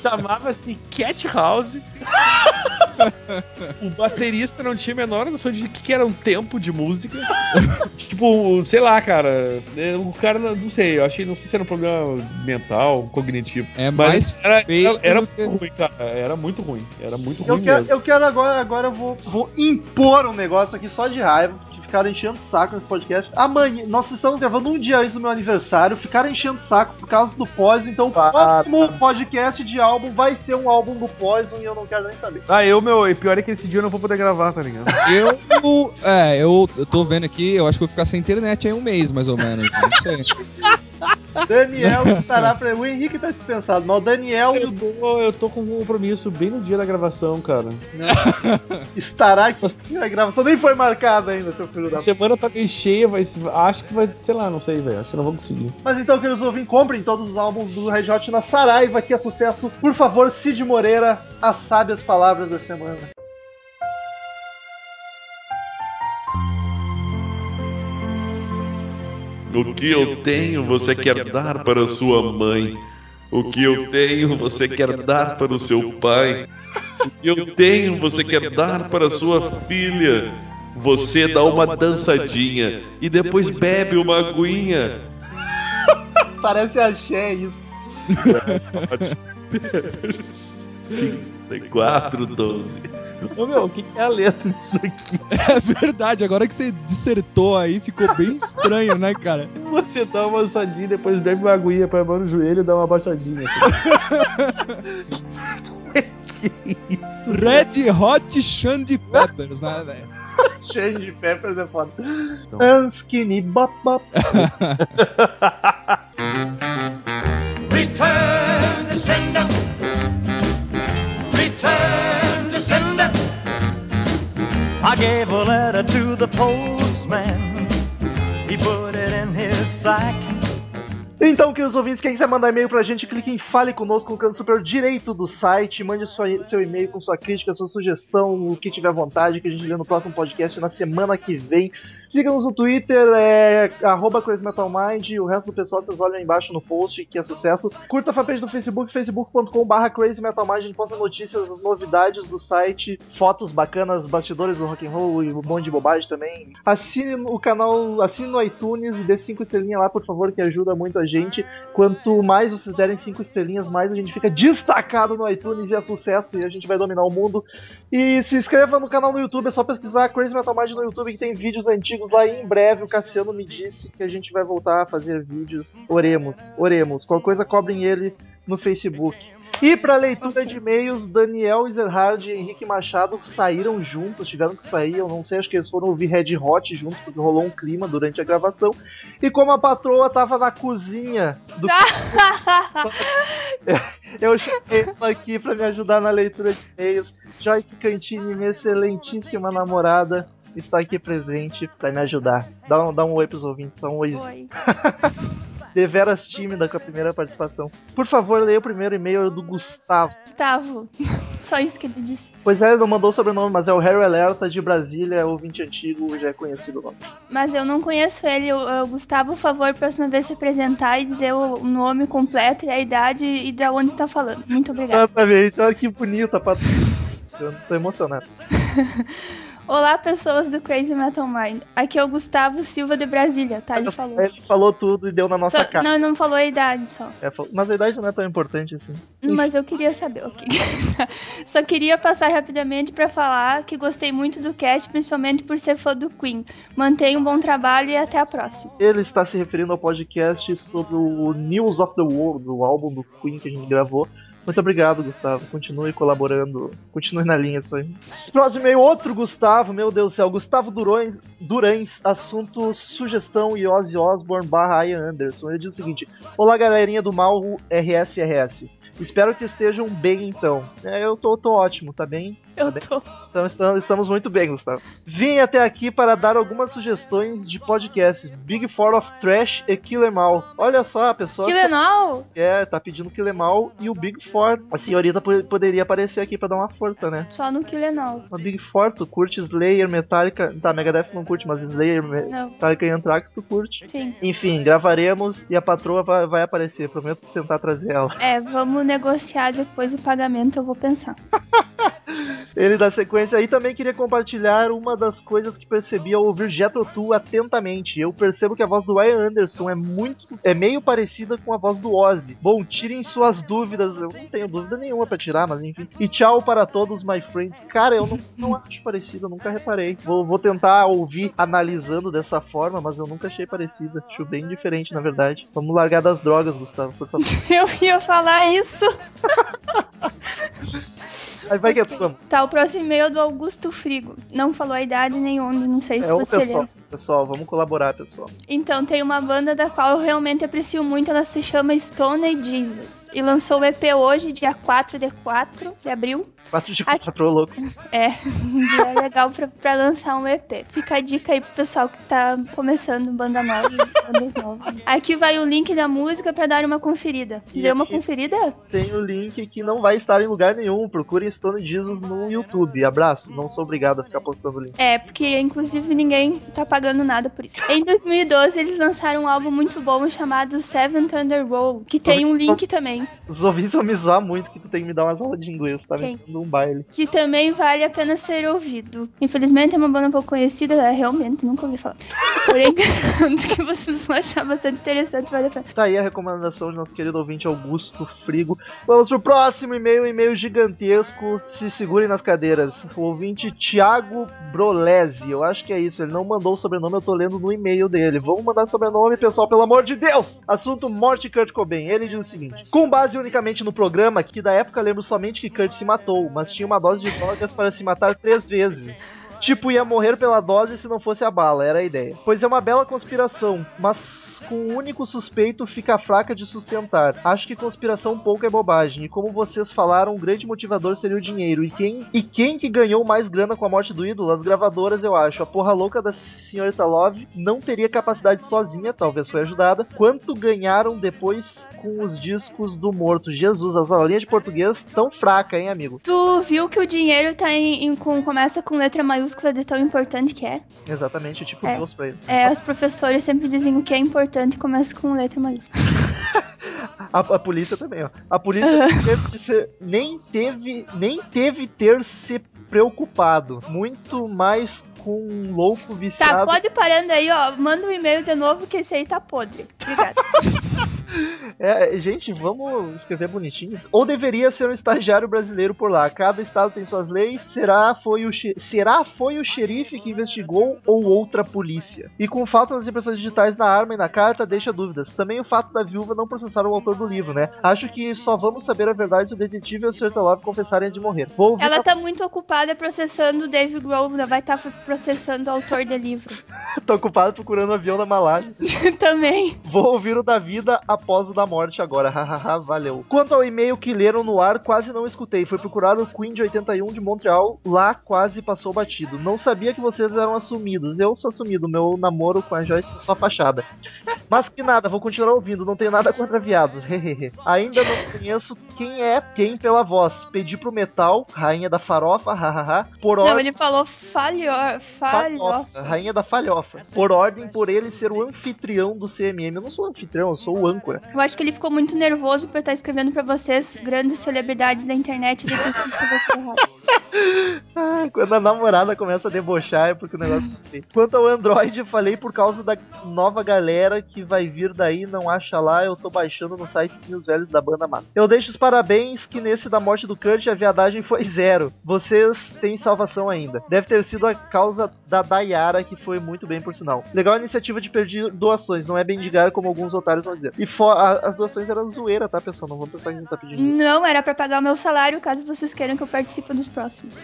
Chamava-se Cat House. [LAUGHS] o baterista não tinha a menor noção de que era um tempo de música. [LAUGHS] tipo, sei lá, cara. é, O cara, não sei, eu achei, não sei se era um problema mental, cognitivo. É Mas mais era, feio era, era do que- muito ruim, cara. Era muito ruim. Era muito Eu ruim quero, mesmo. eu quero agora, agora eu vou, vou impor um negócio aqui só de raiva. Ficaram enchendo saco nesse podcast. Amanhã, nós estamos gravando um dia antes do meu aniversário. Ficaram enchendo saco por causa do Poison. Então o Ah, próximo podcast de álbum vai ser um álbum do Poison e eu não quero nem saber. Ah, eu, meu, e pior é que esse dia eu não vou poder gravar, tá ligado? [LAUGHS] Eu. É, eu, eu tô vendo aqui, eu acho que vou ficar sem internet aí um mês, mais ou menos. Não sei. [LAUGHS] Daniel estará pra. O Henrique tá dispensado, mas o Daniel Eu tô, eu tô com um compromisso bem no dia da gravação, cara. [LAUGHS] estará aqui na gravação. Nem foi marcada ainda, seu filho da A semana tá meio cheia, vai, acho que vai, sei lá, não sei, velho. Acho que não vou conseguir. Mas então, queridos ouvintes, comprem todos os álbuns do Red Hot na Saraiva, que é sucesso. Por favor, Cid Moreira, as sábias palavras da semana. O que eu tenho você quer dar para sua mãe. O que eu tenho você quer dar para o seu pai. O que eu tenho você quer dar para sua filha. Você dá uma dançadinha e depois bebe uma aguinha. [LAUGHS] Parece axé isso. [LAUGHS] 54, 12. [LAUGHS] Ô meu, o que, que é a letra disso aqui? [LAUGHS] É verdade, agora que você dissertou aí, ficou bem estranho, né, cara? [LAUGHS] Você dá uma amassadinha, depois bebe uma aguinha, põe a mão no joelho e dá uma baixadinha. que isso? Red Hot Shandy Peppers, né, velho? Cheio de peppers é foda. And skinny bop bop. Return to sender. Return. I gave a letter to the postman. He put it in his sack. Então, queridos ouvintes, quem quiser mandar e-mail pra gente, clique em Fale Conosco no canto superior direito do site. Mande sua- seu e-mail com sua crítica, sua sugestão, o que tiver vontade, que a gente lê no próximo podcast na semana que vem. Siga-nos no Twitter, é arroba CrazyMetalMind. O resto do pessoal vocês olham aí embaixo no post, que é sucesso. Curta a fanpage do Facebook, facebook.com.br CrazyMetalMind. A gente posta notícias, as novidades do site, fotos bacanas, bastidores do rock and roll e um monte de bobagem também. Assine o canal, assine no iTunes e dê cinco estrelinhas lá, por favor, que ajuda muito a gente. Quanto mais vocês derem cinco estrelinhas, mais a gente fica destacado no iTunes e é sucesso e a gente vai dominar o mundo. E se inscreva no canal no YouTube, é só pesquisar Crazy Metal Mind no YouTube que tem vídeos antigos lá e em breve o Cassiano me disse que a gente vai voltar a fazer vídeos. Oremos, oremos. Qualquer coisa cobrem ele no Facebook. E para leitura de e-mails, Daniel Ezerhard e Henrique Machado saíram juntos, tiveram que sair, eu não sei, acho que eles foram ouvir Red Hot juntos, porque rolou um clima durante a gravação. E como a patroa tava na cozinha do [LAUGHS] eu chamei ela aqui pra me ajudar na leitura de e-mails. Joyce Cantini, minha excelentíssima namorada, está aqui presente pra me ajudar. Dá um, dá um oi pros ouvintes, só um oi. Oi. [LAUGHS] Deveras tímida com a primeira participação. Por favor, leia o primeiro e-mail do Gustavo. Gustavo. [LAUGHS] Só isso que ele disse. Pois é, ele não mandou o sobrenome, mas é o Harry Alerta de Brasília, é ouvinte antigo, já é conhecido nosso. Mas eu não conheço ele. O, o Gustavo, por favor, próxima vez se apresentar e dizer o, nome completo e a idade e da onde está falando. Muito obrigada. Exatamente, olha que bonita, pat... Eu tô emocionado. [LAUGHS] Olá, pessoas do Crazy Metal Mind. Aqui é o Gustavo Silva de Brasília, tá? Ele falou. Ele falou tudo e deu na nossa Só- cara. não, não falou a idade só. É, mas a idade não é tão importante assim. Mas eu queria saber, ok. [LAUGHS] Só queria passar rapidamente pra falar que gostei muito do cast, principalmente por ser fã do Queen. Mantenha um bom trabalho e até a próxima. Ele está se referindo ao podcast sobre o News of the World, o álbum do Queen que a gente gravou. Muito obrigado, Gustavo. Continue colaborando. Continue na linha isso aí. Próximo e-mail, outro Gustavo, meu Deus do céu. Gustavo Durões, Durães, assunto sugestão e Ozzy Osbourne barra Ian Anderson. Ele diz o seguinte: Olá, galerinha do mal RSRS. Espero que estejam bem então. É, eu tô, tô ótimo, tá bem? Eu bem? tô. Então estamos, estamos muito bem, Gustavo. Vim até aqui para dar algumas sugestões de podcasts. Big Four of Trash e Kill Em All. Olha só, a pessoa legal! é, tá pedindo Kill Em All e o Big Four. A senhorita po- poderia aparecer aqui para dar uma força, né? Só no Killenol. A Big Four, tu curte Slayer, Metallica... Tá, Megadeth não curte, mas Slayer, Não. Metallica e Anthrax tu curte. Sim. Enfim, gravaremos e a patroa vai, vai aparecer. Prometo tentar trazer ela. É, vamos negociar depois o pagamento, eu vou pensar. [LAUGHS] Ele dá sequência aí também queria compartilhar uma das coisas que percebi ao ouvir Jethro Tull atentamente. Eu percebo que a voz do Ian Anderson é muito é meio parecida com a voz do Ozzy. Bom, tirem suas dúvidas, eu não tenho dúvida nenhuma pra tirar, mas enfim. E tchau para todos, my friends. Cara, eu não, não acho parecido, eu nunca reparei. Vou, vou tentar ouvir analisando dessa forma, mas eu nunca achei parecida. Acho bem diferente, na verdade. Vamos largar das drogas, Gustavo, por favor. [LAUGHS] Eu ia falar isso. Aí [LAUGHS] vai que é. Tá, o próximo e-mail é do Augusto Frigo. Não falou a idade nem onde, não sei se É o você pessoal, lembra. pessoal, vamos colaborar, pessoal. Então, tem uma banda da qual eu realmente aprecio muito, ela se chama Stone Jesus. E lançou o EP hoje, dia 4 de 4 de abril. 4 de Ai. 4, louco. É, [LAUGHS] dia legal pra, pra lançar um EP. Fica a dica aí pro pessoal que tá começando banda nova, bandas novas. Aqui vai o link da música pra dar uma conferida. E Deu uma conferida? tem o link que não vai estar em lugar nenhum. Procurem Stone Jesus no YouTube. Abraço. Não sou obrigado a ficar postando o link. É, porque inclusive ninguém tá pagando nada por isso. Em 2012, eles lançaram um álbum muito bom chamado Seven Thunder Roll, que tem um link também. Os ouvintes vão me zoar muito que tu tem que me dar umas aulas de inglês, tá? Quem? Um baile. que também vale a pena ser ouvido. Infelizmente é uma banda pouco conhecida, é, realmente, nunca ouvi falar. Porém, [LAUGHS] garanto que vocês vão achar bastante interessante, vale a pena. Tá aí a recomendação de nosso querido ouvinte Augusto Frigo. Vamos pro próximo e-mail, um e-mail gigantesco. Se segurem nas cadeiras. O ouvinte Thiago Brolese. Eu acho que é isso. Ele não mandou o sobrenome, eu tô lendo no e-mail dele. Vamos mandar sobrenome, pessoal, pelo amor de Deus! Assunto morte Kurt Cobain. Ele diz o seguinte: Com base unicamente no programa, que da época lembro somente que Kurt se matou, mas tinha uma dose de drogas para se matar três vezes. Tipo, ia morrer pela dose se não fosse a bala, era a ideia. Pois é uma bela conspiração, mas com o único suspeito fica fraca de sustentar. Acho que conspiração pouco é bobagem, e como vocês falaram, um grande motivador seria o dinheiro. E quem, e quem que ganhou mais grana com a morte do ídolo? As gravadoras, eu acho. A porra louca da senhorita Love não teria capacidade sozinha, talvez foi ajudada. Quanto ganharam depois com os discos do morto? Jesus, as aulinhas de português tão fraca, hein, amigo? Tu viu que o dinheiro tá em, em- com, começa com letra maiúscula de tão importante que é? Exatamente, tipo É. Deus pra ele. É, os professores sempre dizem o que é importante começa com letra maiúscula. [LAUGHS] A, a polícia também, ó. A polícia teve de ser- nem teve nem teve ter se preocupado. Muito mais com um louco Tá, viciado. pode ir parando aí, ó. Manda um e-mail de novo que esse aí tá podre. Obrigada. [LAUGHS] É, gente, vamos escrever bonitinho. Ou deveria ser um estagiário brasileiro por lá. Cada estado tem suas leis. Será foi o será foi o xerife que investigou ou outra polícia? E com falta das impressões digitais na arma e na carta deixa dúvidas. Também o fato da viúva não processar o autor do livro, né? Acho que só vamos saber a verdade se o detetive e o Sr. Love confessarem de morrer. Vou Ela a- tá muito ocupada processando o Grohl, né? vai estar processando o autor do livro. [LAUGHS] Tô ocupado procurando o avião da Malásia. [LAUGHS] Também. Vou ouvir o da vida após o da morte agora. [LAUGHS] Hahaha, valeu. Quanto ao e-mail que leram no ar, quase não escutei. Foi procurar o Queen de 81 de Montreal. Lá quase passou batido. Não sabia que vocês eram assumidos. Eu sou assumido. Meu namoro com a Joyce é só fachada. [LAUGHS] Mas que nada, vou continuar ouvindo. Não tenho nada contra viados. [LAUGHS] Ainda não conheço quem é quem pela voz. Pedi pro Metal, rainha da farofa, hahaha. Por Não, ordem. ele falou falho. Falhofa, rainha da falhofa. Por ordem, por ele ser o anfitrião do CMM. Eu não sou anfitrião, eu sou o âncora. Eu acho que ele ficou muito nervoso por estar escrevendo pra vocês, grandes celebridades da internet, e depois. Ah, [LAUGHS] quando a namorada começa a debochar é porque o negócio tá feio. Quanto ao Android, falei por causa da nova galera que vai vir daí, não acha lá, eu tô baixando no site sim os velhos da banda massa. Eu deixo os parabéns que nesse da morte do Kurt a viadagem foi zero. Vocês têm salvação ainda. Deve ter sido a causa da Dayara, que foi muito bem por sinal. Legal a iniciativa de pedir doações, não é bendigar como alguns otários vão dizer. E a- as doações eram zoeira, tá, pessoal? Não vamos pensar que a gente tá pedindo. Não, era pra pagar o meu salário, caso vocês queiram que eu participe dos próximos.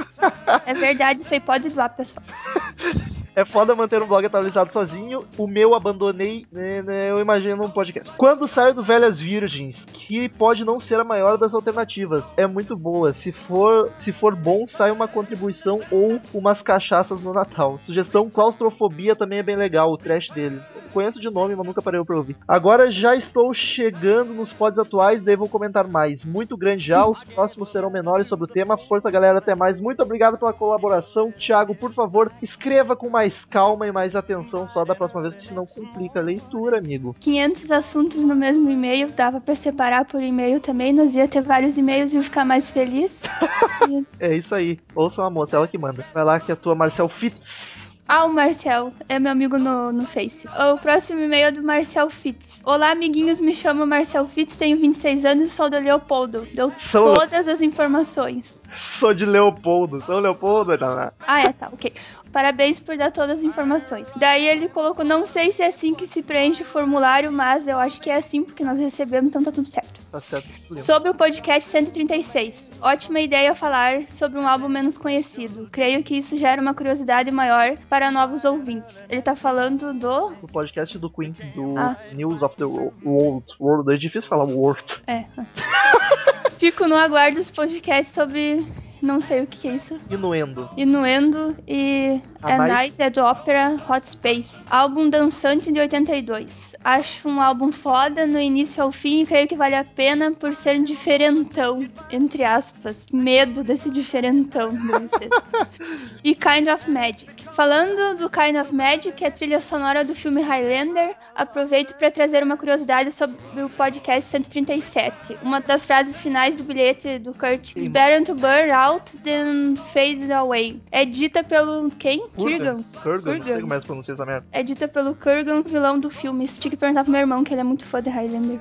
é verdade, isso aí pode doar, pessoal. [LAUGHS] É foda manter um blog atualizado sozinho. O meu abandonei, né, né, eu imagino, um podcast. Quando saio do Velhas Virgens, que pode não ser a maior das alternativas, é muito boa. Se for, se for bom, sai uma contribuição ou umas cachaças no Natal. Sugestão claustrofobia também é bem legal, o trash deles. Conheço de nome, mas nunca parei pra ouvir. Agora já estou chegando nos pods atuais, daí vou comentar mais. Muito grande já, os próximos serão menores sobre o tema. Força galera, até mais. Muito obrigado pela colaboração. Thiago, por favor, escreva com mais calma e mais atenção só da próxima vez, que senão complica a leitura, amigo. 500 assuntos no mesmo e-mail, dava pra separar por e-mail também, nós ia ter vários e-mails e ficar mais feliz. [LAUGHS] É isso aí. Ouçam a moça, ela que manda. Vai lá que é a tua Marcel Fitz. Ah, o Marcel, é meu amigo no, no Face. O próximo e-mail é do Marcel Fitz. Olá, amiguinhos, me chamo Marcel Fitz, tenho 26 anos e sou da Leopoldo. Deu São- todas as informações. Sou de Leopoldo. São Leopoldo, não, não. Ah, é, tá, ok. Parabéns por dar todas as informações. Daí ele colocou, não sei se é assim que se preenche o formulário, mas eu acho que é assim porque nós recebemos, então tá tudo certo. Tá certo. Sobre o podcast 136. Ótima ideia falar sobre um álbum menos conhecido. Creio que isso gera uma curiosidade maior para novos ouvintes. Ele tá falando do. O podcast do Queen, do Ah. News of the Wo- World. World. É difícil falar World. É. [LAUGHS] Fico no aguardo dos podcasts sobre. Não sei o que, que é isso. Inuendo. Inuendo e A A Night at the Opera Hot Space. Álbum dançante de 82. Acho um álbum foda no início ao fim e creio que vale a pena por ser diferentão, entre aspas. Medo desse diferentão [LAUGHS] e Kind of Magic. Falando do Kind of Magic, que é a trilha sonora do filme Highlander, aproveito para trazer uma curiosidade sobre o podcast 137. Uma das frases finais do bilhete do Kurt, It's better to burn out than fade away. É dita pelo quem? Kurgan. Kurgan, não sei como é que pronuncia essa merda. É dita pelo Kurgan, vilão do filme. Isso tinha que perguntar pro meu irmão, que ele é muito fã de Highlander.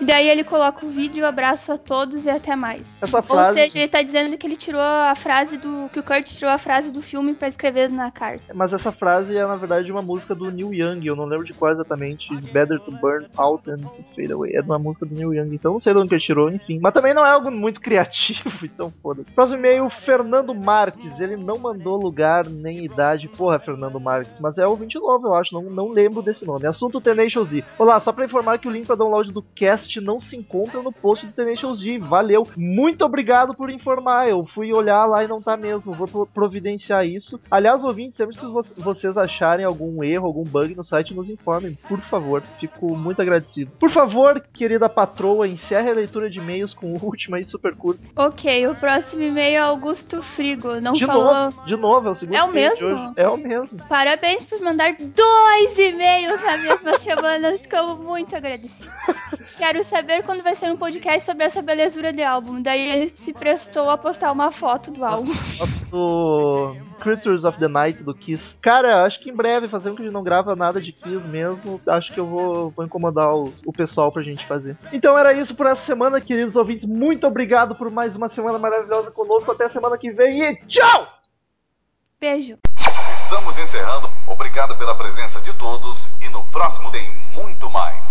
E daí ele coloca o vídeo, abraço a todos e até mais. Essa frase... Ou seja, ele tá dizendo que ele tirou a frase do. que o Kurt tirou a frase do filme pra escrever na carta. Mas essa frase é, na verdade, uma música do Neil Young. Eu não lembro de qual exatamente. It's better to burn out than to fade away. É uma música do Neil Young. Então não sei de onde ele tirou, enfim. Mas também não é algo muito [LAUGHS] criativo, então foda-se. Próximo e-mail, Fernando Marques. Ele não mandou lugar nem idade. Porra, Fernando Marques. Mas é ouvinte novo, eu acho. Não, não lembro desse nome. Assunto Tenacious D. Olá, só pra informar que o link pra download do cast não se encontra no post do Tenacious D. Valeu. Muito obrigado por informar. Eu fui olhar lá e não tá mesmo. Vou providenciar isso. Aliás, ouvintes, sempre se vocês acharem algum erro, algum bug no site, nos informem, por favor. Fico muito agradecido. Por favor, querida patroa, encerre a leitura de e-mails com o último aí super curto. Ok, o próximo e-mail é Augusto Frigo. Não de falou. Novo, de novo, é o segundo É o mesmo? É o mesmo. Parabéns por mandar dois e-mails na mesma [LAUGHS] semana. Estou muito agradecido. Quero saber quando vai ser um podcast sobre essa belezura de álbum. Daí ele se prestou a postar uma foto do álbum. Do Creatures of the Night do Kiss. Cara, acho que em breve, fazendo que a gente não grava nada de Kiss mesmo, acho que eu vou, vou incomodar o, o pessoal pra gente fazer. Então era isso por essa semana, queridos ouvintes. Muito obrigado por mais uma semana maravilhosa conosco. Até a semana que vem e tchau! Beijo. Estamos encerrando. Obrigado pela presença de todos e no próximo tem muito mais.